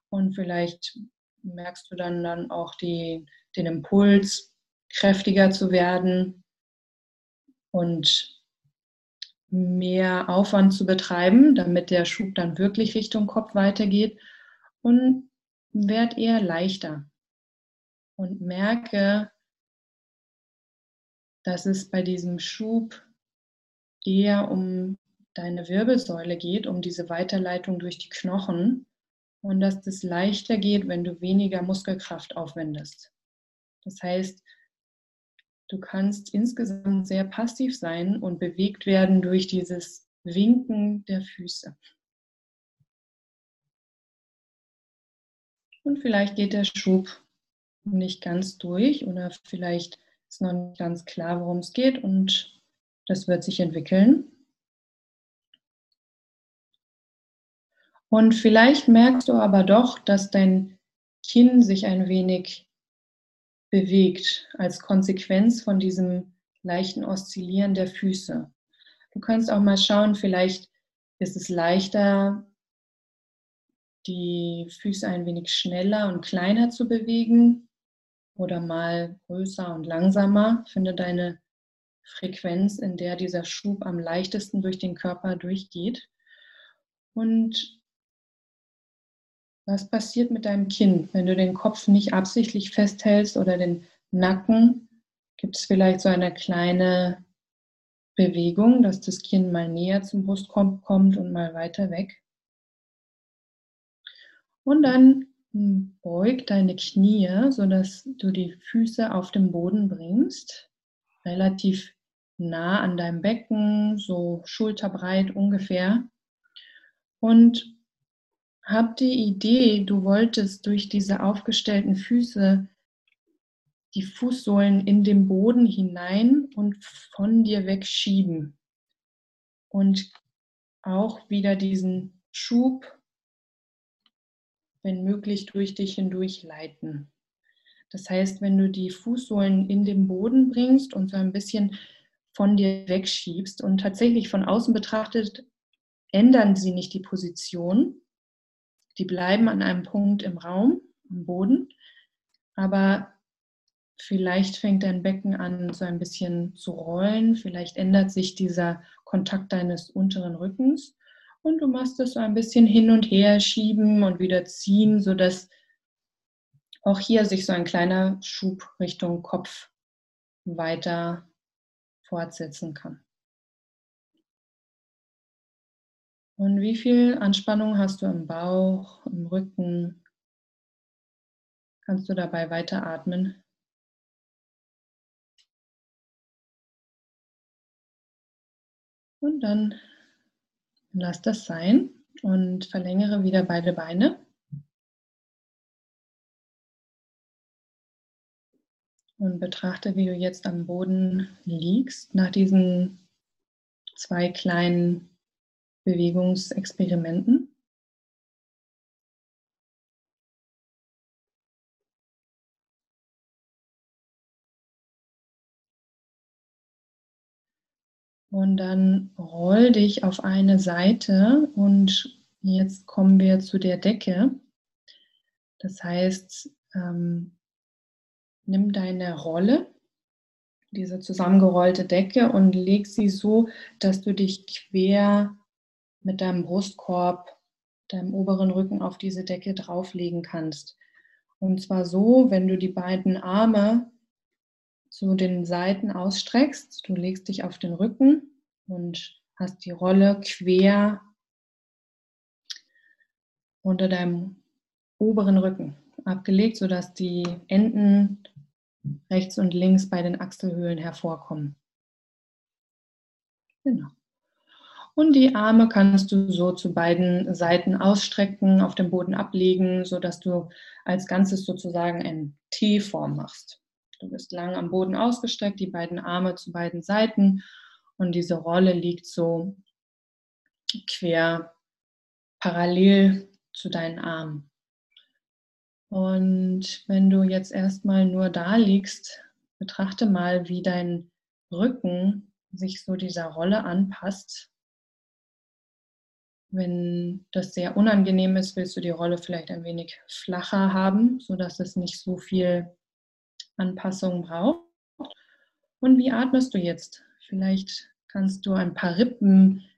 Speaker 2: Und vielleicht merkst du dann, dann auch die, den Impuls, kräftiger zu werden und mehr Aufwand zu betreiben, damit der Schub dann wirklich Richtung Kopf weitergeht und werd eher leichter und merke, dass es bei diesem Schub eher um deine Wirbelsäule geht, um diese Weiterleitung durch die Knochen und dass das leichter geht, wenn du weniger Muskelkraft aufwendest. Das heißt, du kannst insgesamt sehr passiv sein und bewegt werden durch dieses Winken der Füße. Und vielleicht geht der Schub nicht ganz durch oder vielleicht ist noch nicht ganz klar, worum es geht und das wird sich entwickeln. Und vielleicht merkst du aber doch, dass dein Kinn sich ein wenig bewegt als Konsequenz von diesem leichten Oszillieren der Füße. Du kannst auch mal schauen, vielleicht ist es leichter, die Füße ein wenig schneller und kleiner zu bewegen oder mal größer und langsamer. Finde deine Frequenz, in der dieser Schub am leichtesten durch den Körper durchgeht. Und was passiert mit deinem Kinn, wenn du den Kopf nicht absichtlich festhältst oder den Nacken? Gibt es vielleicht so eine kleine Bewegung, dass das Kinn mal näher zum Brustkorb kommt und mal weiter weg? Und dann beug deine Knie, sodass du die Füße auf den Boden bringst, relativ nah an deinem Becken, so schulterbreit ungefähr. Und hab die Idee, du wolltest durch diese aufgestellten Füße die Fußsohlen in den Boden hinein und von dir wegschieben. Und auch wieder diesen Schub wenn möglich, durch dich hindurch leiten. Das heißt, wenn du die Fußsohlen in den Boden bringst und so ein bisschen von dir wegschiebst und tatsächlich von außen betrachtet, ändern sie nicht die Position. Die bleiben an einem Punkt im Raum, am Boden. Aber vielleicht fängt dein Becken an, so ein bisschen zu rollen. Vielleicht ändert sich dieser Kontakt deines unteren Rückens. Und du machst es so ein bisschen hin und her schieben und wieder ziehen, sodass auch hier sich so ein kleiner Schub Richtung Kopf weiter fortsetzen kann. Und wie viel Anspannung hast du im Bauch, im Rücken? Kannst du dabei weiter atmen? Und dann Lass das sein und verlängere wieder beide Beine. Und betrachte, wie du jetzt am Boden liegst nach diesen zwei kleinen Bewegungsexperimenten. Und dann roll dich auf eine Seite und jetzt kommen wir zu der Decke. Das heißt, ähm, nimm deine Rolle, diese zusammengerollte Decke und leg sie so, dass du dich quer mit deinem Brustkorb, deinem oberen Rücken auf diese Decke drauflegen kannst. Und zwar so, wenn du die beiden Arme zu den Seiten ausstreckst. Du legst dich auf den Rücken und hast die Rolle quer unter deinem oberen Rücken abgelegt, sodass die Enden rechts und links bei den Achselhöhlen hervorkommen. Genau. Und die Arme kannst du so zu beiden Seiten ausstrecken, auf dem Boden ablegen, sodass du als Ganzes sozusagen eine T-Form machst. Du bist lang am Boden ausgestreckt, die beiden Arme zu beiden Seiten und diese Rolle liegt so quer parallel zu deinen Armen. Und wenn du jetzt erstmal nur da liegst, betrachte mal, wie dein Rücken sich so dieser Rolle anpasst. Wenn das sehr unangenehm ist, willst du die Rolle vielleicht ein wenig flacher haben, sodass es nicht so viel Anpassung braucht. Und wie atmest du jetzt? Vielleicht kannst du ein paar Rippen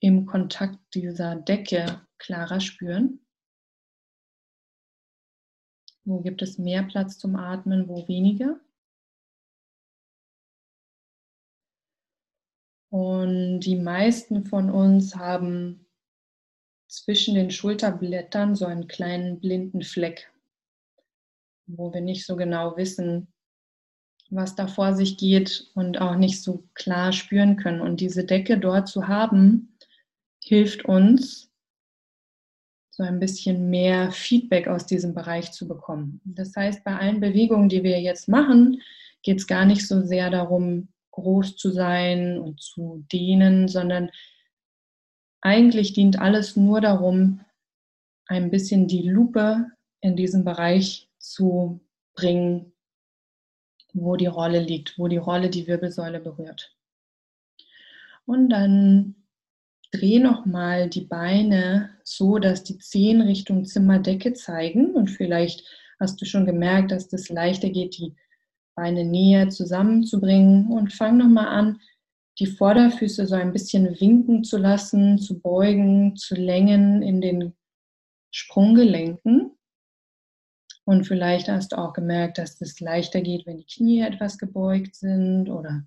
Speaker 2: im Kontakt dieser Decke klarer spüren. Wo gibt es mehr Platz zum Atmen, wo weniger? Und die meisten von uns haben zwischen den Schulterblättern so einen kleinen blinden Fleck wo wir nicht so genau wissen, was da vor sich geht und auch nicht so klar spüren können. Und diese Decke dort zu haben, hilft uns, so ein bisschen mehr Feedback aus diesem Bereich zu bekommen. Das heißt, bei allen Bewegungen, die wir jetzt machen, geht es gar nicht so sehr darum, groß zu sein und zu dehnen, sondern eigentlich dient alles nur darum, ein bisschen die Lupe in diesem Bereich zu bringen, wo die Rolle liegt, wo die Rolle die Wirbelsäule berührt. Und dann dreh nochmal die Beine so, dass die Zehen Richtung Zimmerdecke zeigen. Und vielleicht hast du schon gemerkt, dass das leichter geht, die Beine näher zusammenzubringen. Und fang nochmal an, die Vorderfüße so ein bisschen winken zu lassen, zu beugen, zu längen in den Sprunggelenken. Und vielleicht hast du auch gemerkt, dass es leichter geht, wenn die Knie etwas gebeugt sind oder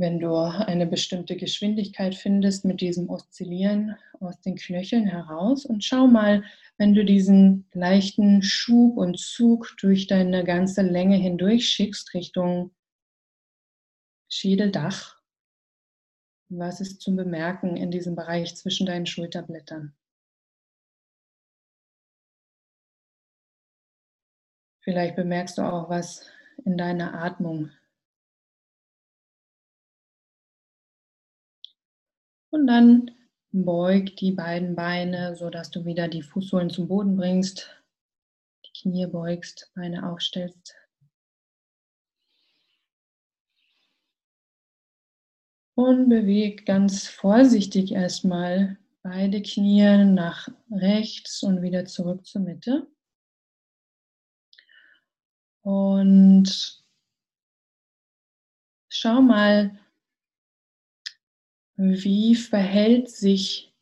Speaker 2: wenn du eine bestimmte Geschwindigkeit findest mit diesem Oszillieren aus den Knöcheln heraus und schau mal, wenn du diesen leichten Schub und Zug durch deine ganze Länge hindurch schickst Richtung Schädeldach, was ist zu bemerken in diesem Bereich zwischen deinen Schulterblättern? Vielleicht bemerkst du auch was in deiner Atmung. Und dann beug die beiden Beine, sodass du wieder die Fußsohlen zum Boden bringst, die Knie beugst, Beine aufstellst. Und beweg ganz vorsichtig erstmal beide Knie nach rechts und wieder zurück zur Mitte. Und schau mal, wie verhält sich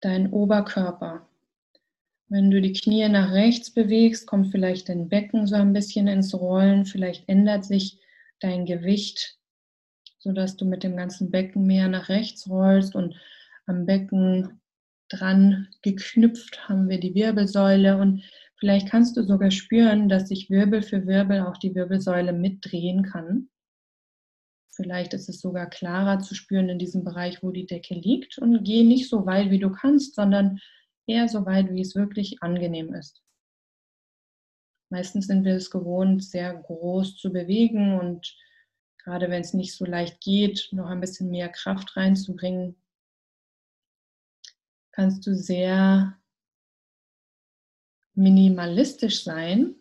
Speaker 2: dein Oberkörper? Wenn du die Knie nach rechts bewegst, kommt vielleicht dein Becken so ein bisschen ins Rollen, vielleicht ändert sich dein Gewicht, sodass du mit dem ganzen Becken mehr nach rechts rollst und am Becken dran geknüpft haben wir die Wirbelsäule und vielleicht kannst du sogar spüren, dass sich Wirbel für Wirbel auch die Wirbelsäule mitdrehen kann. Vielleicht ist es sogar klarer zu spüren in diesem Bereich, wo die Decke liegt und geh nicht so weit, wie du kannst, sondern eher so weit, wie es wirklich angenehm ist. Meistens sind wir es gewohnt, sehr groß zu bewegen und gerade wenn es nicht so leicht geht, noch ein bisschen mehr Kraft reinzubringen, kannst du sehr minimalistisch sein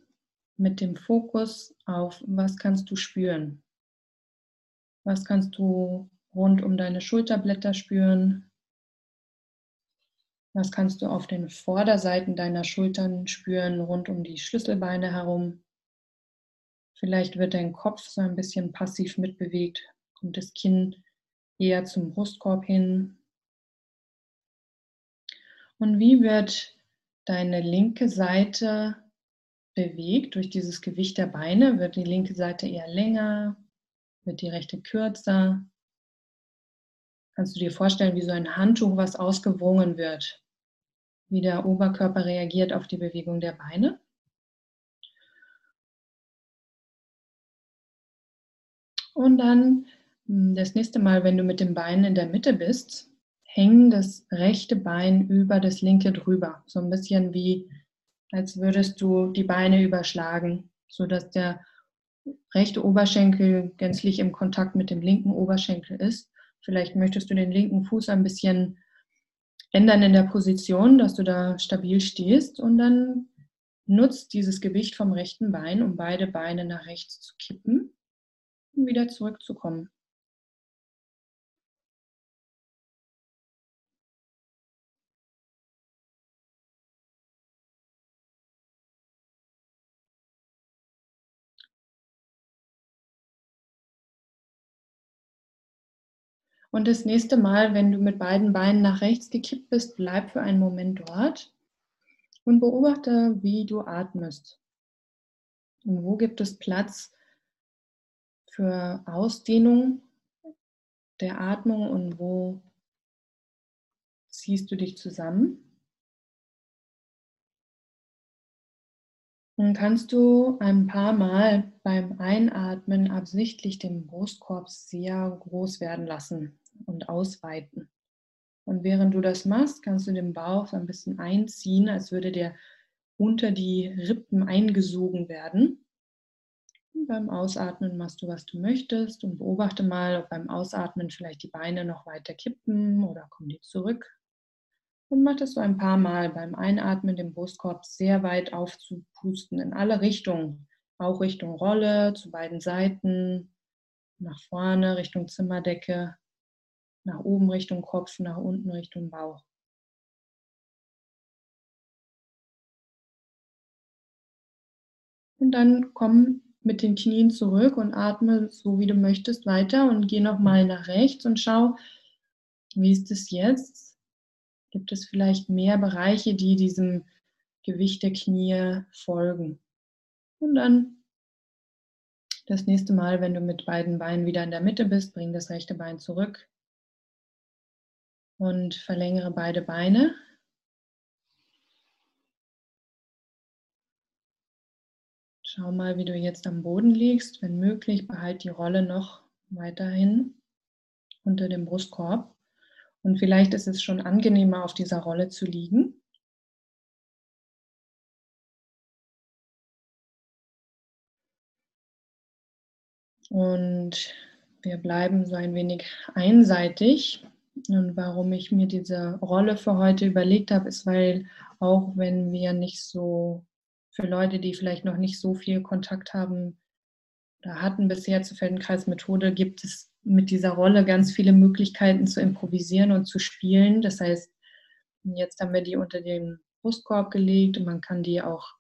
Speaker 2: mit dem Fokus auf, was kannst du spüren. Was kannst du rund um deine Schulterblätter spüren? Was kannst du auf den Vorderseiten deiner Schultern spüren, rund um die Schlüsselbeine herum? Vielleicht wird dein Kopf so ein bisschen passiv mitbewegt, kommt das Kinn eher zum Brustkorb hin. Und wie wird deine linke Seite bewegt durch dieses Gewicht der Beine? Wird die linke Seite eher länger, wird die rechte kürzer. Kannst du dir vorstellen, wie so ein Handtuch, was ausgewrungen wird, wie der Oberkörper reagiert auf die Bewegung der Beine? Und dann hm, das nächste Mal, wenn du mit dem Bein in der Mitte bist, häng das rechte Bein über das linke drüber. So ein bisschen wie, als würdest du die Beine überschlagen, sodass der rechte Oberschenkel gänzlich im Kontakt mit dem linken Oberschenkel ist. Vielleicht möchtest du den linken Fuß ein bisschen ändern in der Position, dass du da stabil stehst und dann nutzt dieses Gewicht vom rechten Bein, um beide Beine nach rechts zu kippen und wieder zurückzukommen. Und das nächste Mal, wenn du mit beiden Beinen nach rechts gekippt bist, bleib für einen Moment dort und beobachte, wie du atmest. Und wo gibt es Platz für Ausdehnung der Atmung und wo ziehst du dich zusammen? Dann kannst du ein paar Mal beim Einatmen absichtlich den Brustkorb sehr groß werden lassen und ausweiten. Und während du das machst, kannst du den Bauch ein bisschen einziehen, als würde der unter die Rippen eingesogen werden. Und beim Ausatmen machst du, was du möchtest und beobachte mal, ob beim Ausatmen vielleicht die Beine noch weiter kippen oder kommen die zurück. Und mach das so ein paar Mal beim Einatmen, den Brustkorb sehr weit aufzupusten in alle Richtungen. Auch Richtung Rolle, zu beiden Seiten, nach vorne, Richtung Zimmerdecke nach oben Richtung Kopf, nach unten Richtung Bauch. Und dann komm mit den Knien zurück und atme so wie du möchtest weiter und geh nochmal nach rechts und schau, wie ist es jetzt? Gibt es vielleicht mehr Bereiche, die diesem Gewicht der Knie folgen? Und dann das nächste Mal, wenn du mit beiden Beinen wieder in der Mitte bist, bring das rechte Bein zurück und verlängere beide Beine. Schau mal, wie du jetzt am Boden liegst. Wenn möglich, behalte die Rolle noch weiterhin unter dem Brustkorb. Und vielleicht ist es schon angenehmer, auf dieser Rolle zu liegen. Und wir bleiben so ein wenig einseitig. Und warum ich mir diese Rolle für heute überlegt habe, ist, weil auch wenn wir nicht so für Leute, die vielleicht noch nicht so viel Kontakt haben oder hatten bisher zur Feldenkreismethode, gibt es mit dieser Rolle ganz viele Möglichkeiten zu improvisieren und zu spielen. Das heißt, jetzt haben wir die unter den Brustkorb gelegt und man kann die auch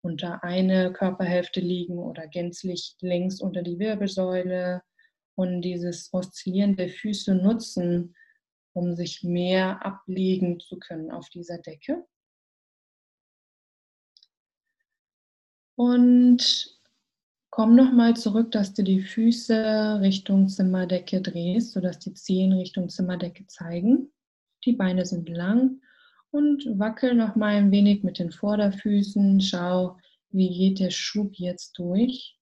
Speaker 2: unter eine Körperhälfte liegen oder gänzlich längs unter die Wirbelsäule und dieses Oszillieren der Füße nutzen, um sich mehr ablegen zu können auf dieser Decke. Und komm nochmal zurück, dass du die Füße Richtung Zimmerdecke drehst, sodass die Zehen Richtung Zimmerdecke zeigen. Die Beine sind lang und wackel nochmal ein wenig mit den Vorderfüßen. Schau, wie geht der Schub jetzt durch.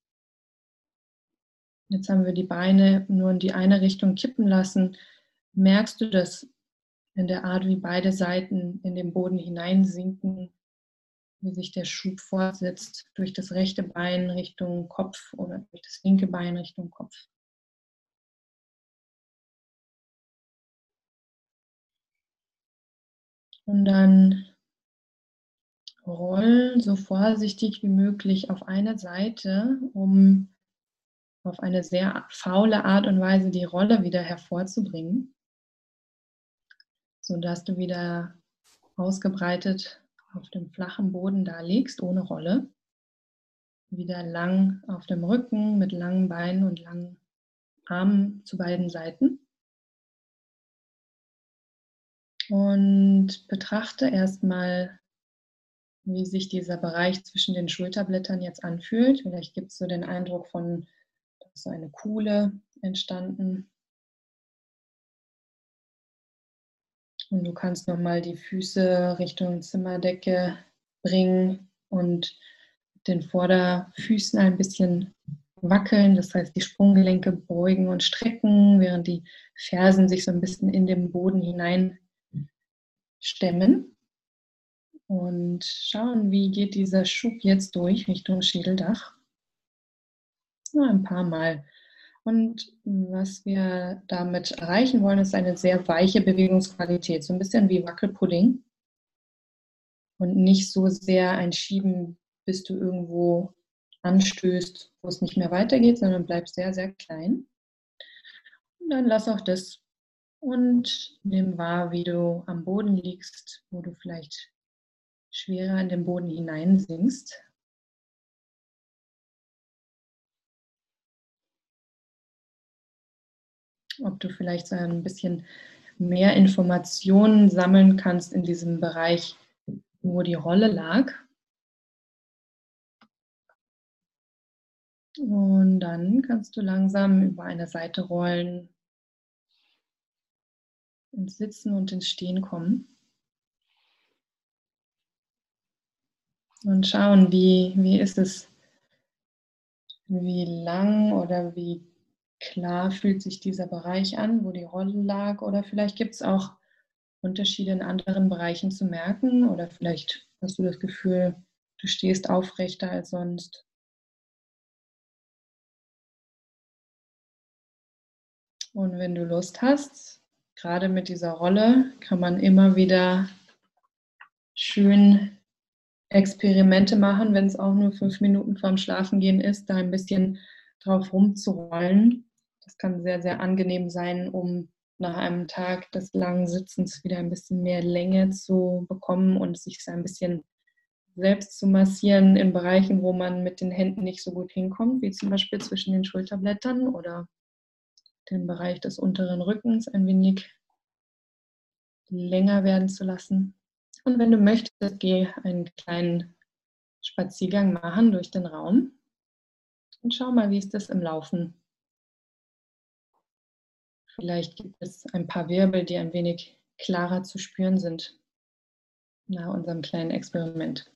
Speaker 2: Jetzt haben wir die Beine nur in die eine Richtung kippen lassen. Merkst du das in der Art, wie beide Seiten in den Boden hineinsinken, wie sich der Schub fortsetzt durch das rechte Bein Richtung Kopf oder durch das linke Bein Richtung Kopf. Und dann roll so vorsichtig wie möglich auf eine Seite, um auf eine sehr faule Art und Weise die Rolle wieder hervorzubringen, sodass du wieder ausgebreitet auf dem flachen Boden da liegst, ohne Rolle. Wieder lang auf dem Rücken mit langen Beinen und langen Armen zu beiden Seiten. Und betrachte erstmal, wie sich dieser Bereich zwischen den Schulterblättern jetzt anfühlt. Vielleicht gibt es so den Eindruck von so eine Kuhle entstanden. Und du kannst nochmal die Füße Richtung Zimmerdecke bringen und den Vorderfüßen ein bisschen wackeln, das heißt die Sprunggelenke beugen und strecken, während die Fersen sich so ein bisschen in den Boden hinein stemmen. Und schauen, wie geht dieser Schub jetzt durch Richtung Schädeldach. Nur ein paar Mal und was wir damit erreichen wollen, ist eine sehr weiche Bewegungsqualität, so ein bisschen wie Wackelpudding. Und nicht so sehr ein Schieben, bis du irgendwo anstößt, wo es nicht mehr weitergeht, sondern bleib sehr, sehr klein. Und dann lass auch das und nimm wahr, wie du am Boden liegst, wo du vielleicht schwerer in den Boden hineinsinkst. Ob du vielleicht so ein bisschen mehr Informationen sammeln kannst in diesem Bereich, wo die Rolle lag. Und dann kannst du langsam über eine Seite rollen, ins Sitzen und ins Stehen kommen. Und schauen, wie, wie ist es, wie lang oder wie klar fühlt sich dieser Bereich an, wo die Rolle lag. Oder vielleicht gibt es auch Unterschiede in anderen Bereichen zu merken. Oder vielleicht hast du das Gefühl, du stehst aufrechter als sonst. Und wenn du Lust hast, gerade mit dieser Rolle, kann man immer wieder schön Experimente machen, wenn es auch nur fünf Minuten vorm Schlafengehen ist, da ein bisschen drauf rumzurollen das kann sehr, sehr angenehm sein, um nach einem Tag des langen Sitzens wieder ein bisschen mehr Länge zu bekommen und sich ein bisschen selbst zu massieren in Bereichen, wo man mit den Händen nicht so gut hinkommt, wie zum Beispiel zwischen den Schulterblättern oder den Bereich des unteren Rückens ein wenig länger werden zu lassen. Und wenn du möchtest, geh einen kleinen Spaziergang machen durch den Raum und schau mal, wie ist das im Laufen. Vielleicht gibt es ein paar Wirbel, die ein wenig klarer zu spüren sind nach unserem kleinen Experiment.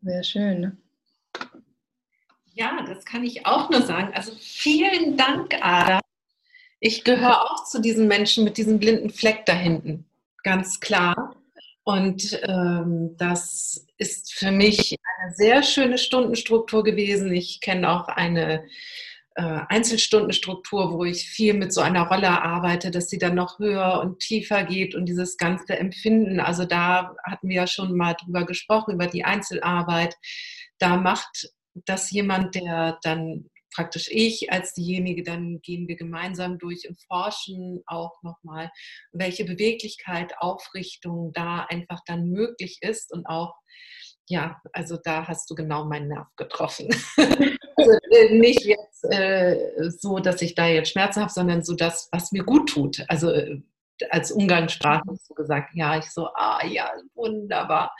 Speaker 2: Sehr schön.
Speaker 1: Ja, das kann ich auch nur sagen. Also vielen Dank, Ada. Ich gehöre auch zu diesen Menschen mit diesem blinden Fleck da hinten, ganz klar. Und ähm, das ist für mich eine sehr schöne Stundenstruktur gewesen. Ich kenne auch eine äh, Einzelstundenstruktur, wo ich viel mit so einer Rolle arbeite, dass sie dann noch höher und tiefer geht und dieses ganze Empfinden. Also da hatten wir ja schon mal drüber gesprochen, über die Einzelarbeit. Da macht das jemand, der dann praktisch ich als diejenige, dann gehen wir gemeinsam durch und forschen auch nochmal, welche Beweglichkeit, Aufrichtung da einfach dann möglich ist und auch ja, also da hast du genau meinen Nerv getroffen. also, äh, nicht jetzt äh, so, dass ich da jetzt Schmerzen habe, sondern so das, was mir gut tut. Also äh, als Umgangssprache du gesagt, ja, ich so, ah ja, wunderbar.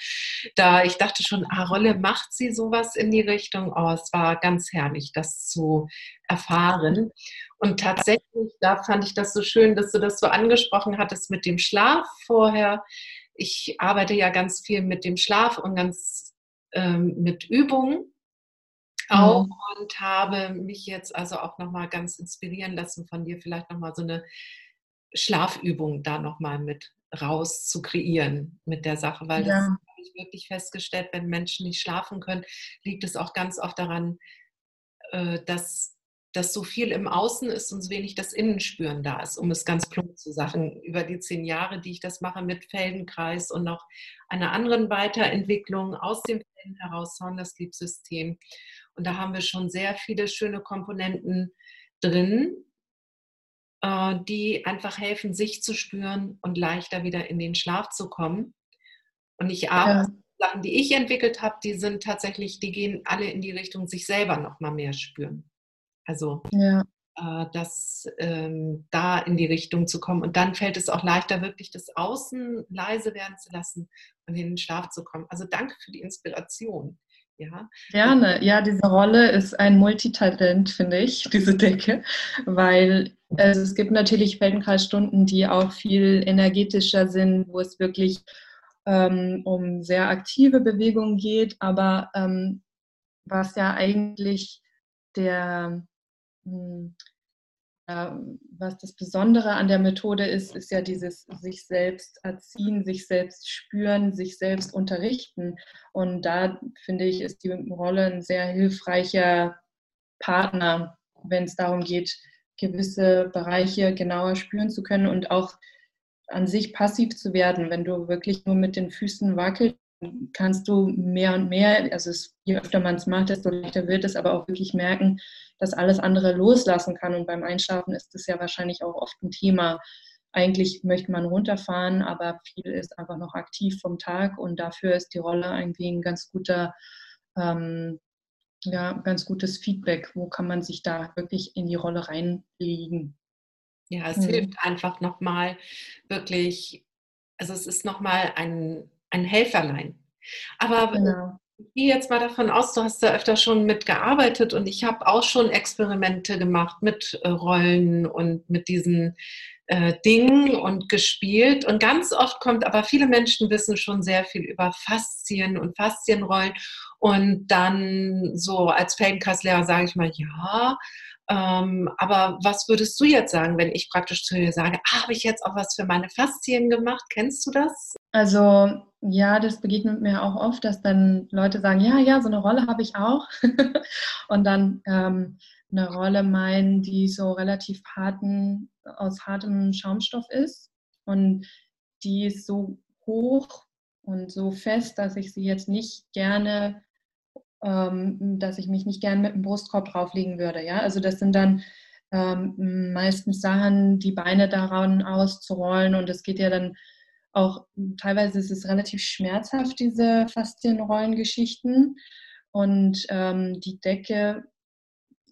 Speaker 1: Da ich dachte schon, ah, Rolle macht sie sowas in die Richtung. Oh, es war ganz herrlich, das zu erfahren. Und tatsächlich, da fand ich das so schön, dass du das so angesprochen hattest mit dem Schlaf vorher ich arbeite ja ganz viel mit dem Schlaf und ganz ähm, mit Übungen auch mhm. und habe mich jetzt also auch nochmal ganz inspirieren lassen von dir, vielleicht nochmal so eine Schlafübung da nochmal mit raus zu kreieren mit der Sache, weil ja. das habe ich wirklich festgestellt, wenn Menschen nicht schlafen können, liegt es auch ganz oft daran, äh, dass dass so viel im Außen ist und so wenig das Innenspüren da ist, um es ganz plump zu sagen. Über die zehn Jahre, die ich das mache mit Feldenkreis und noch einer anderen Weiterentwicklung aus dem Felden heraus, Sound Sleep System. Und da haben wir schon sehr viele schöne Komponenten drin, die einfach helfen, sich zu spüren und leichter wieder in den Schlaf zu kommen. Und ich arbeite, ja. Sachen, die ich entwickelt habe, die sind tatsächlich, die gehen alle in die Richtung, sich selber noch mal mehr spüren. Also ja. äh, das ähm, da in die Richtung zu kommen. Und dann fällt es auch leichter, wirklich das Außen leise werden zu lassen und in den Schlaf zu kommen. Also danke für die Inspiration. Ja.
Speaker 2: Gerne. Ja, diese Rolle ist ein Multitalent, finde ich, diese Decke, weil also es gibt natürlich Feldenkreisstunden, die auch viel energetischer sind, wo es wirklich ähm, um sehr aktive Bewegungen geht, aber ähm, was ja eigentlich der hm, was das Besondere an der Methode ist, ist ja dieses sich selbst erziehen, sich selbst spüren, sich selbst unterrichten. Und da finde ich, ist die Rolle ein sehr hilfreicher Partner, wenn es darum geht, gewisse Bereiche genauer spüren zu können und auch an sich passiv zu werden. Wenn du wirklich nur mit den Füßen wackelst, kannst du mehr und mehr, also es, je öfter man es macht, desto leichter wird es, aber auch wirklich merken, dass alles andere loslassen kann. Und beim Einschlafen ist das ja wahrscheinlich auch oft ein Thema. Eigentlich möchte man runterfahren, aber viel ist einfach noch aktiv vom Tag und dafür ist die Rolle irgendwie ein ganz guter, ähm, ja, ganz gutes Feedback. Wo kann man sich da wirklich in die Rolle reinlegen?
Speaker 1: Ja, es mhm. hilft einfach nochmal wirklich, also es ist nochmal ein, ein Helferlein. Aber genau ich gehe jetzt mal davon aus, du hast da öfter schon mitgearbeitet und ich habe auch schon Experimente gemacht mit äh, Rollen und mit diesen äh, Dingen und gespielt. Und ganz oft kommt, aber viele Menschen wissen schon sehr viel über Faszien und Faszienrollen. Und dann so als Feldenkreislehrer sage ich mal, ja, ähm, aber was würdest du jetzt sagen, wenn ich praktisch zu dir sage, ah, habe ich jetzt auch was für meine Faszien gemacht? Kennst du das?
Speaker 2: Also ja, das begegnet mir auch oft, dass dann Leute sagen, ja, ja, so eine Rolle habe ich auch. und dann ähm, eine Rolle meinen, die so relativ harten, aus hartem Schaumstoff ist. Und die ist so hoch und so fest, dass ich sie jetzt nicht gerne ähm, dass ich mich nicht gern mit dem Brustkorb drauflegen würde. Ja, also das sind dann ähm, meistens Sachen, die Beine daran auszurollen und es geht ja dann auch, teilweise ist es relativ schmerzhaft, diese Faszienrollengeschichten und ähm, die Decke,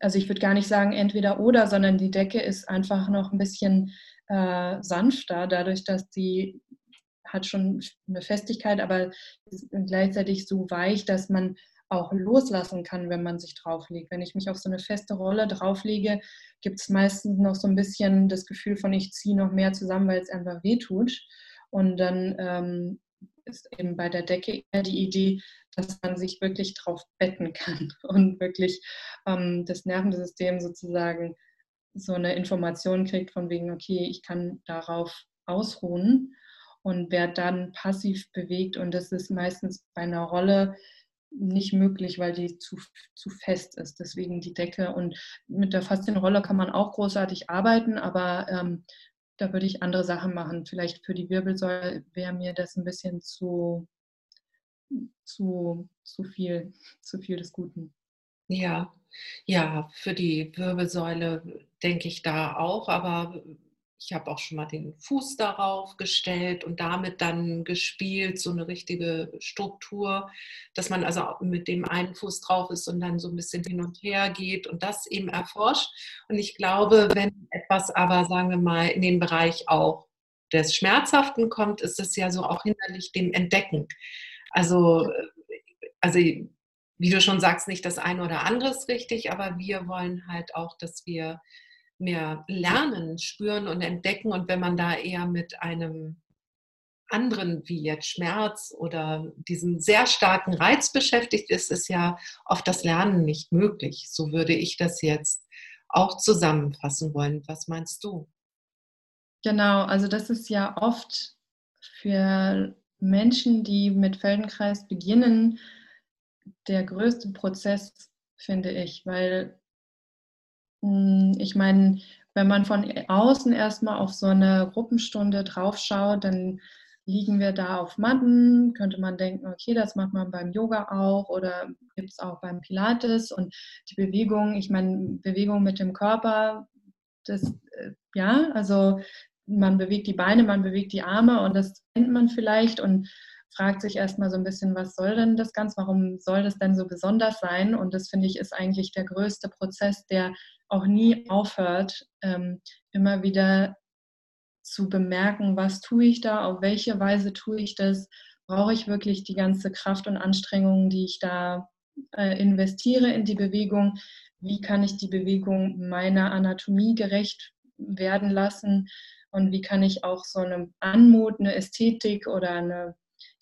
Speaker 2: also ich würde gar nicht sagen entweder oder, sondern die Decke ist einfach noch ein bisschen äh, sanfter, dadurch, dass die hat schon eine Festigkeit, aber ist gleichzeitig so weich, dass man auch loslassen kann, wenn man sich drauflegt. Wenn ich mich auf so eine feste Rolle drauflege, gibt es meistens noch so ein bisschen das Gefühl von, ich ziehe noch mehr zusammen, weil es einfach wehtut. Und dann ähm, ist eben bei der Decke eher die Idee, dass man sich wirklich drauf betten kann und wirklich ähm, das Nervensystem sozusagen so eine Information kriegt von wegen, okay, ich kann darauf ausruhen und werde dann passiv bewegt. Und das ist meistens bei einer Rolle nicht möglich, weil die zu, zu fest ist. Deswegen die Decke. Und mit der Faszienrolle kann man auch großartig arbeiten, aber ähm, da würde ich andere Sachen machen. Vielleicht für die Wirbelsäule wäre mir das ein bisschen zu, zu, zu viel, zu viel des Guten.
Speaker 1: Ja, ja, für die Wirbelsäule denke ich da auch, aber ich habe auch schon mal den Fuß darauf gestellt und damit dann gespielt, so eine richtige Struktur, dass man also mit dem einen Fuß drauf ist und dann so ein bisschen hin und her geht und das eben erforscht. Und ich glaube, wenn etwas aber, sagen wir mal, in den Bereich auch des Schmerzhaften kommt, ist es ja so auch hinderlich dem Entdecken. Also, also wie du schon sagst, nicht das eine oder andere ist richtig, aber wir wollen halt auch, dass wir mehr lernen, spüren und entdecken. Und wenn man da eher mit einem anderen, wie jetzt Schmerz oder diesem sehr starken Reiz beschäftigt ist, ist ja oft das Lernen nicht möglich. So würde ich das jetzt auch zusammenfassen wollen. Was meinst du?
Speaker 2: Genau, also das ist ja oft für Menschen, die mit Feldenkreis beginnen, der größte Prozess, finde ich, weil ich meine, wenn man von außen erstmal auf so eine Gruppenstunde draufschaut, dann liegen wir da auf Matten, könnte man denken, okay, das macht man beim Yoga auch oder gibt es auch beim Pilates. Und die Bewegung, ich meine, Bewegung mit dem Körper, das, äh, ja, also man bewegt die Beine, man bewegt die Arme und das kennt man vielleicht. Und fragt sich erstmal so ein bisschen, was soll denn das Ganze, warum soll das denn so besonders sein? Und das finde ich ist eigentlich der größte Prozess, der auch nie aufhört, ähm, immer wieder zu bemerken, was tue ich da, auf welche Weise tue ich das, brauche ich wirklich die ganze Kraft und Anstrengung, die ich da äh, investiere in die Bewegung, wie kann ich die Bewegung meiner Anatomie gerecht werden lassen? Und wie kann ich auch so eine Anmut, eine Ästhetik oder eine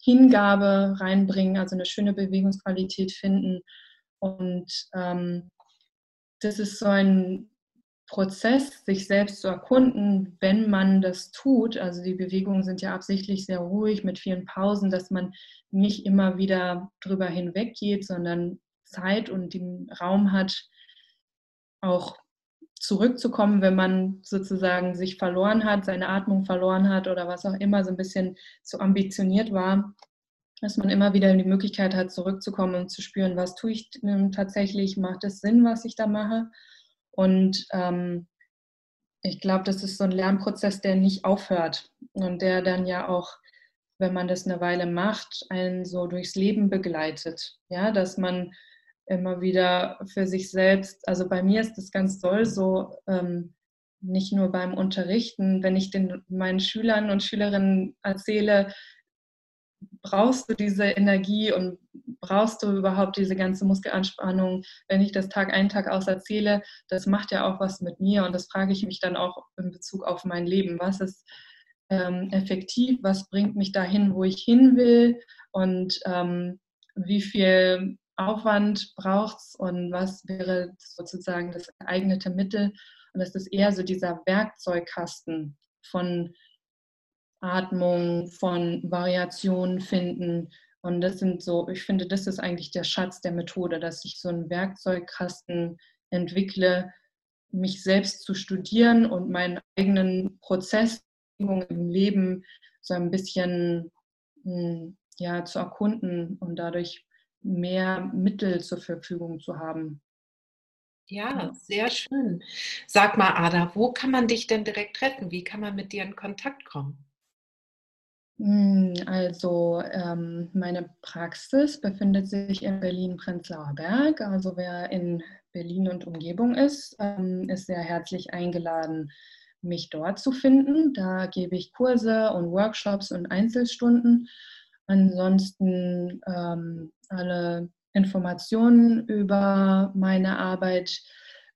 Speaker 2: Hingabe reinbringen, also eine schöne Bewegungsqualität finden. Und ähm, das ist so ein Prozess, sich selbst zu erkunden, wenn man das tut. Also die Bewegungen sind ja absichtlich sehr ruhig mit vielen Pausen, dass man nicht immer wieder drüber hinweggeht, sondern Zeit und den Raum hat, auch zurückzukommen, wenn man sozusagen sich verloren hat, seine Atmung verloren hat oder was auch immer, so ein bisschen zu ambitioniert war, dass man immer wieder die Möglichkeit hat, zurückzukommen und zu spüren, was tue ich tatsächlich, macht es Sinn, was ich da mache. Und ähm, ich glaube, das ist so ein Lernprozess, der nicht aufhört und der dann ja auch, wenn man das eine Weile macht, einen so durchs Leben begleitet. Ja, dass man immer wieder für sich selbst, also bei mir ist das ganz toll so, ähm, nicht nur beim Unterrichten, wenn ich den meinen Schülern und Schülerinnen erzähle, brauchst du diese Energie und brauchst du überhaupt diese ganze Muskelanspannung, wenn ich das Tag ein, Tag aus erzähle, das macht ja auch was mit mir und das frage ich mich dann auch in Bezug auf mein Leben. Was ist ähm, effektiv? Was bringt mich dahin, wo ich hin will? Und ähm, wie viel Aufwand braucht es und was wäre sozusagen das geeignete Mittel? Und das ist eher so dieser Werkzeugkasten von Atmung, von Variationen finden. Und das sind so, ich finde, das ist eigentlich der Schatz der Methode, dass ich so einen Werkzeugkasten entwickle, mich selbst zu studieren und meinen eigenen Prozess im Leben so ein bisschen hm, ja, zu erkunden und dadurch mehr Mittel zur Verfügung zu haben.
Speaker 1: Ja, sehr schön. Sag mal, Ada, wo kann man dich denn direkt treffen? Wie kann man mit dir in Kontakt kommen?
Speaker 2: Hm, also ähm, meine Praxis befindet sich in Berlin-Prenzlauer Berg. Also wer in Berlin und Umgebung ist, ähm, ist sehr herzlich eingeladen, mich dort zu finden. Da gebe ich Kurse und Workshops und Einzelstunden. Ansonsten ähm, alle Informationen über meine Arbeit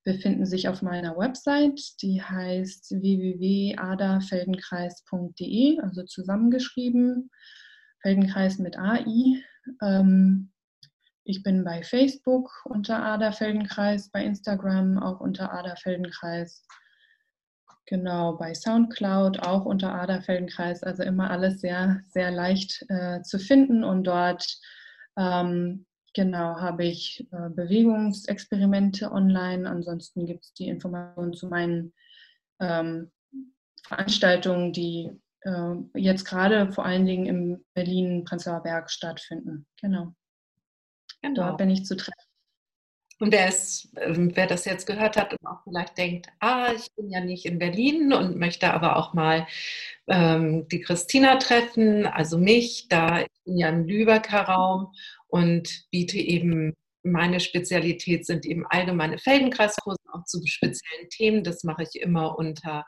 Speaker 2: befinden sich auf meiner Website, die heißt www.adafeldenkreis.de, also zusammengeschrieben, Feldenkreis mit AI. Ähm, ich bin bei Facebook unter Ada Feldenkreis, bei Instagram auch unter Ada Feldenkreis. Genau, bei Soundcloud auch unter Ada Feldenkreis. Also immer alles sehr, sehr leicht äh, zu finden und dort ähm, Genau, habe ich äh, Bewegungsexperimente online. Ansonsten gibt es die Informationen zu meinen ähm, Veranstaltungen, die äh, jetzt gerade vor allen Dingen im Berlin-Prenzlauer Berg stattfinden. Genau. genau. Dort bin ich zu treffen.
Speaker 1: Und wer, ist, ähm, wer das jetzt gehört hat und auch vielleicht denkt, ah, ich bin ja nicht in Berlin und möchte aber auch mal ähm, die Christina treffen, also mich, da ich bin ja im Lübecker Raum und biete eben, meine Spezialität sind eben allgemeine Feldenkreiskurse auch zu speziellen Themen. Das mache ich immer unter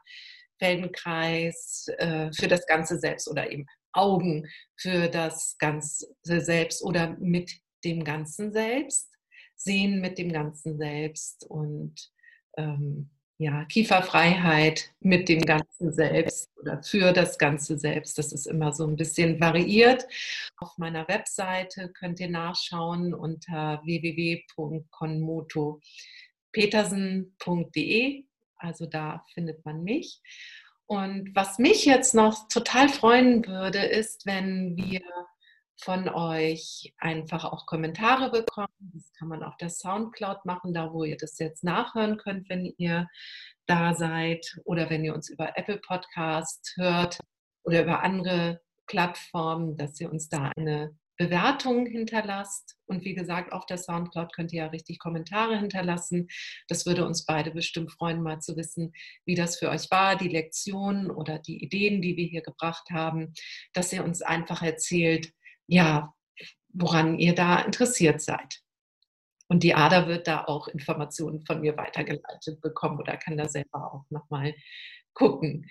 Speaker 1: Feldenkreis äh, für das ganze Selbst oder eben Augen für das ganze Selbst oder mit dem ganzen Selbst, Sehen mit dem ganzen Selbst und ähm, ja, Kieferfreiheit mit dem ganzen Selbst oder für das ganze Selbst. Das ist immer so ein bisschen variiert. Auf meiner Webseite könnt ihr nachschauen unter www.konmotopetersen.de. Also da findet man mich. Und was mich jetzt noch total freuen würde, ist, wenn wir von euch einfach auch Kommentare bekommen. Das kann man auf der Soundcloud machen, da wo ihr das jetzt nachhören könnt, wenn ihr da seid oder wenn ihr uns über Apple Podcast hört oder über andere Plattformen, dass ihr uns da eine Bewertung hinterlasst. Und wie gesagt, auf der Soundcloud könnt ihr ja richtig Kommentare hinterlassen. Das würde uns beide bestimmt freuen, mal zu wissen, wie das für euch war, die Lektionen oder die Ideen, die wir hier gebracht haben, dass ihr uns einfach erzählt, ja, woran ihr da interessiert seid. Und die Ada wird da auch Informationen von mir weitergeleitet bekommen oder kann da selber auch nochmal gucken.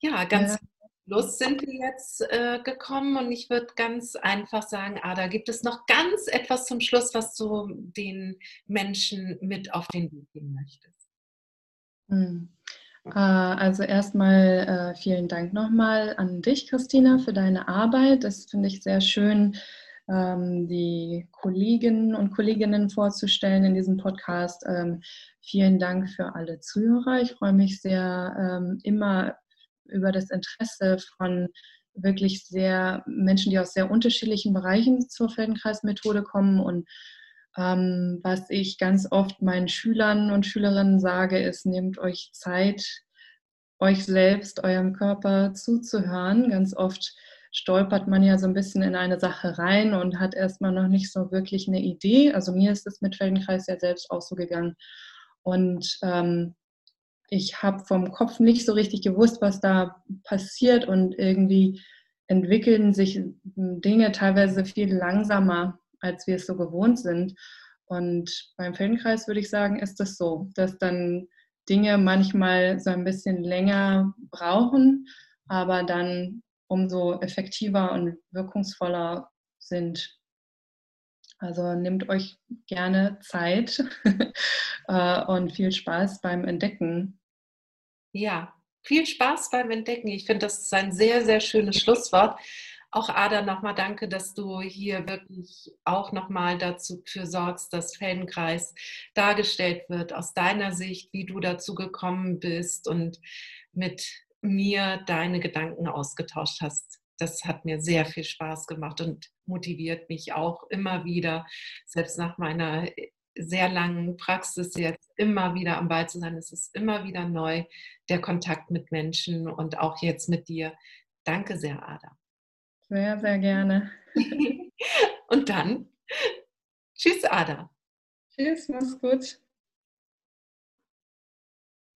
Speaker 1: Ja, ganz ja. Schluss sind wir jetzt äh, gekommen und ich würde ganz einfach sagen, Ada, gibt es noch ganz etwas zum Schluss, was du den Menschen mit auf den Weg geben möchtest?
Speaker 2: Hm. Äh, also erstmal äh, vielen Dank nochmal an dich, Christina, für deine Arbeit. Das finde ich sehr schön, ähm, die Kolleginnen und Kolleginnen vorzustellen in diesem Podcast. Ähm, vielen Dank für alle Zuhörer. Ich freue mich sehr ähm, immer über das Interesse von wirklich sehr Menschen, die aus sehr unterschiedlichen Bereichen zur Feldenkreismethode kommen und ähm, was ich ganz oft meinen Schülern und Schülerinnen sage, ist, nehmt euch Zeit, euch selbst, eurem Körper zuzuhören. Ganz oft stolpert man ja so ein bisschen in eine Sache rein und hat erstmal noch nicht so wirklich eine Idee. Also mir ist es mit Feldenkreis ja selbst auch so gegangen. Und ähm, ich habe vom Kopf nicht so richtig gewusst, was da passiert und irgendwie entwickeln sich Dinge teilweise viel langsamer als wir es so gewohnt sind. Und beim Feldenkreis würde ich sagen, ist das so, dass dann Dinge manchmal so ein bisschen länger brauchen, aber dann umso effektiver und wirkungsvoller sind. Also nehmt euch gerne Zeit äh, und viel Spaß beim Entdecken.
Speaker 1: Ja, viel Spaß beim Entdecken. Ich finde, das ist ein sehr, sehr schönes Schlusswort. Auch Ada, nochmal danke, dass du hier wirklich auch nochmal dafür sorgst, dass Feldenkreis dargestellt wird aus deiner Sicht, wie du dazu gekommen bist und mit mir deine Gedanken ausgetauscht hast. Das hat mir sehr viel Spaß gemacht und motiviert mich auch immer wieder, selbst nach meiner sehr langen Praxis jetzt immer wieder am Ball zu sein. Es ist immer wieder neu, der Kontakt mit Menschen und auch jetzt mit dir. Danke sehr, Ada.
Speaker 2: Sehr, sehr gerne.
Speaker 1: Und dann Tschüss, Ada.
Speaker 2: Tschüss, mach's gut.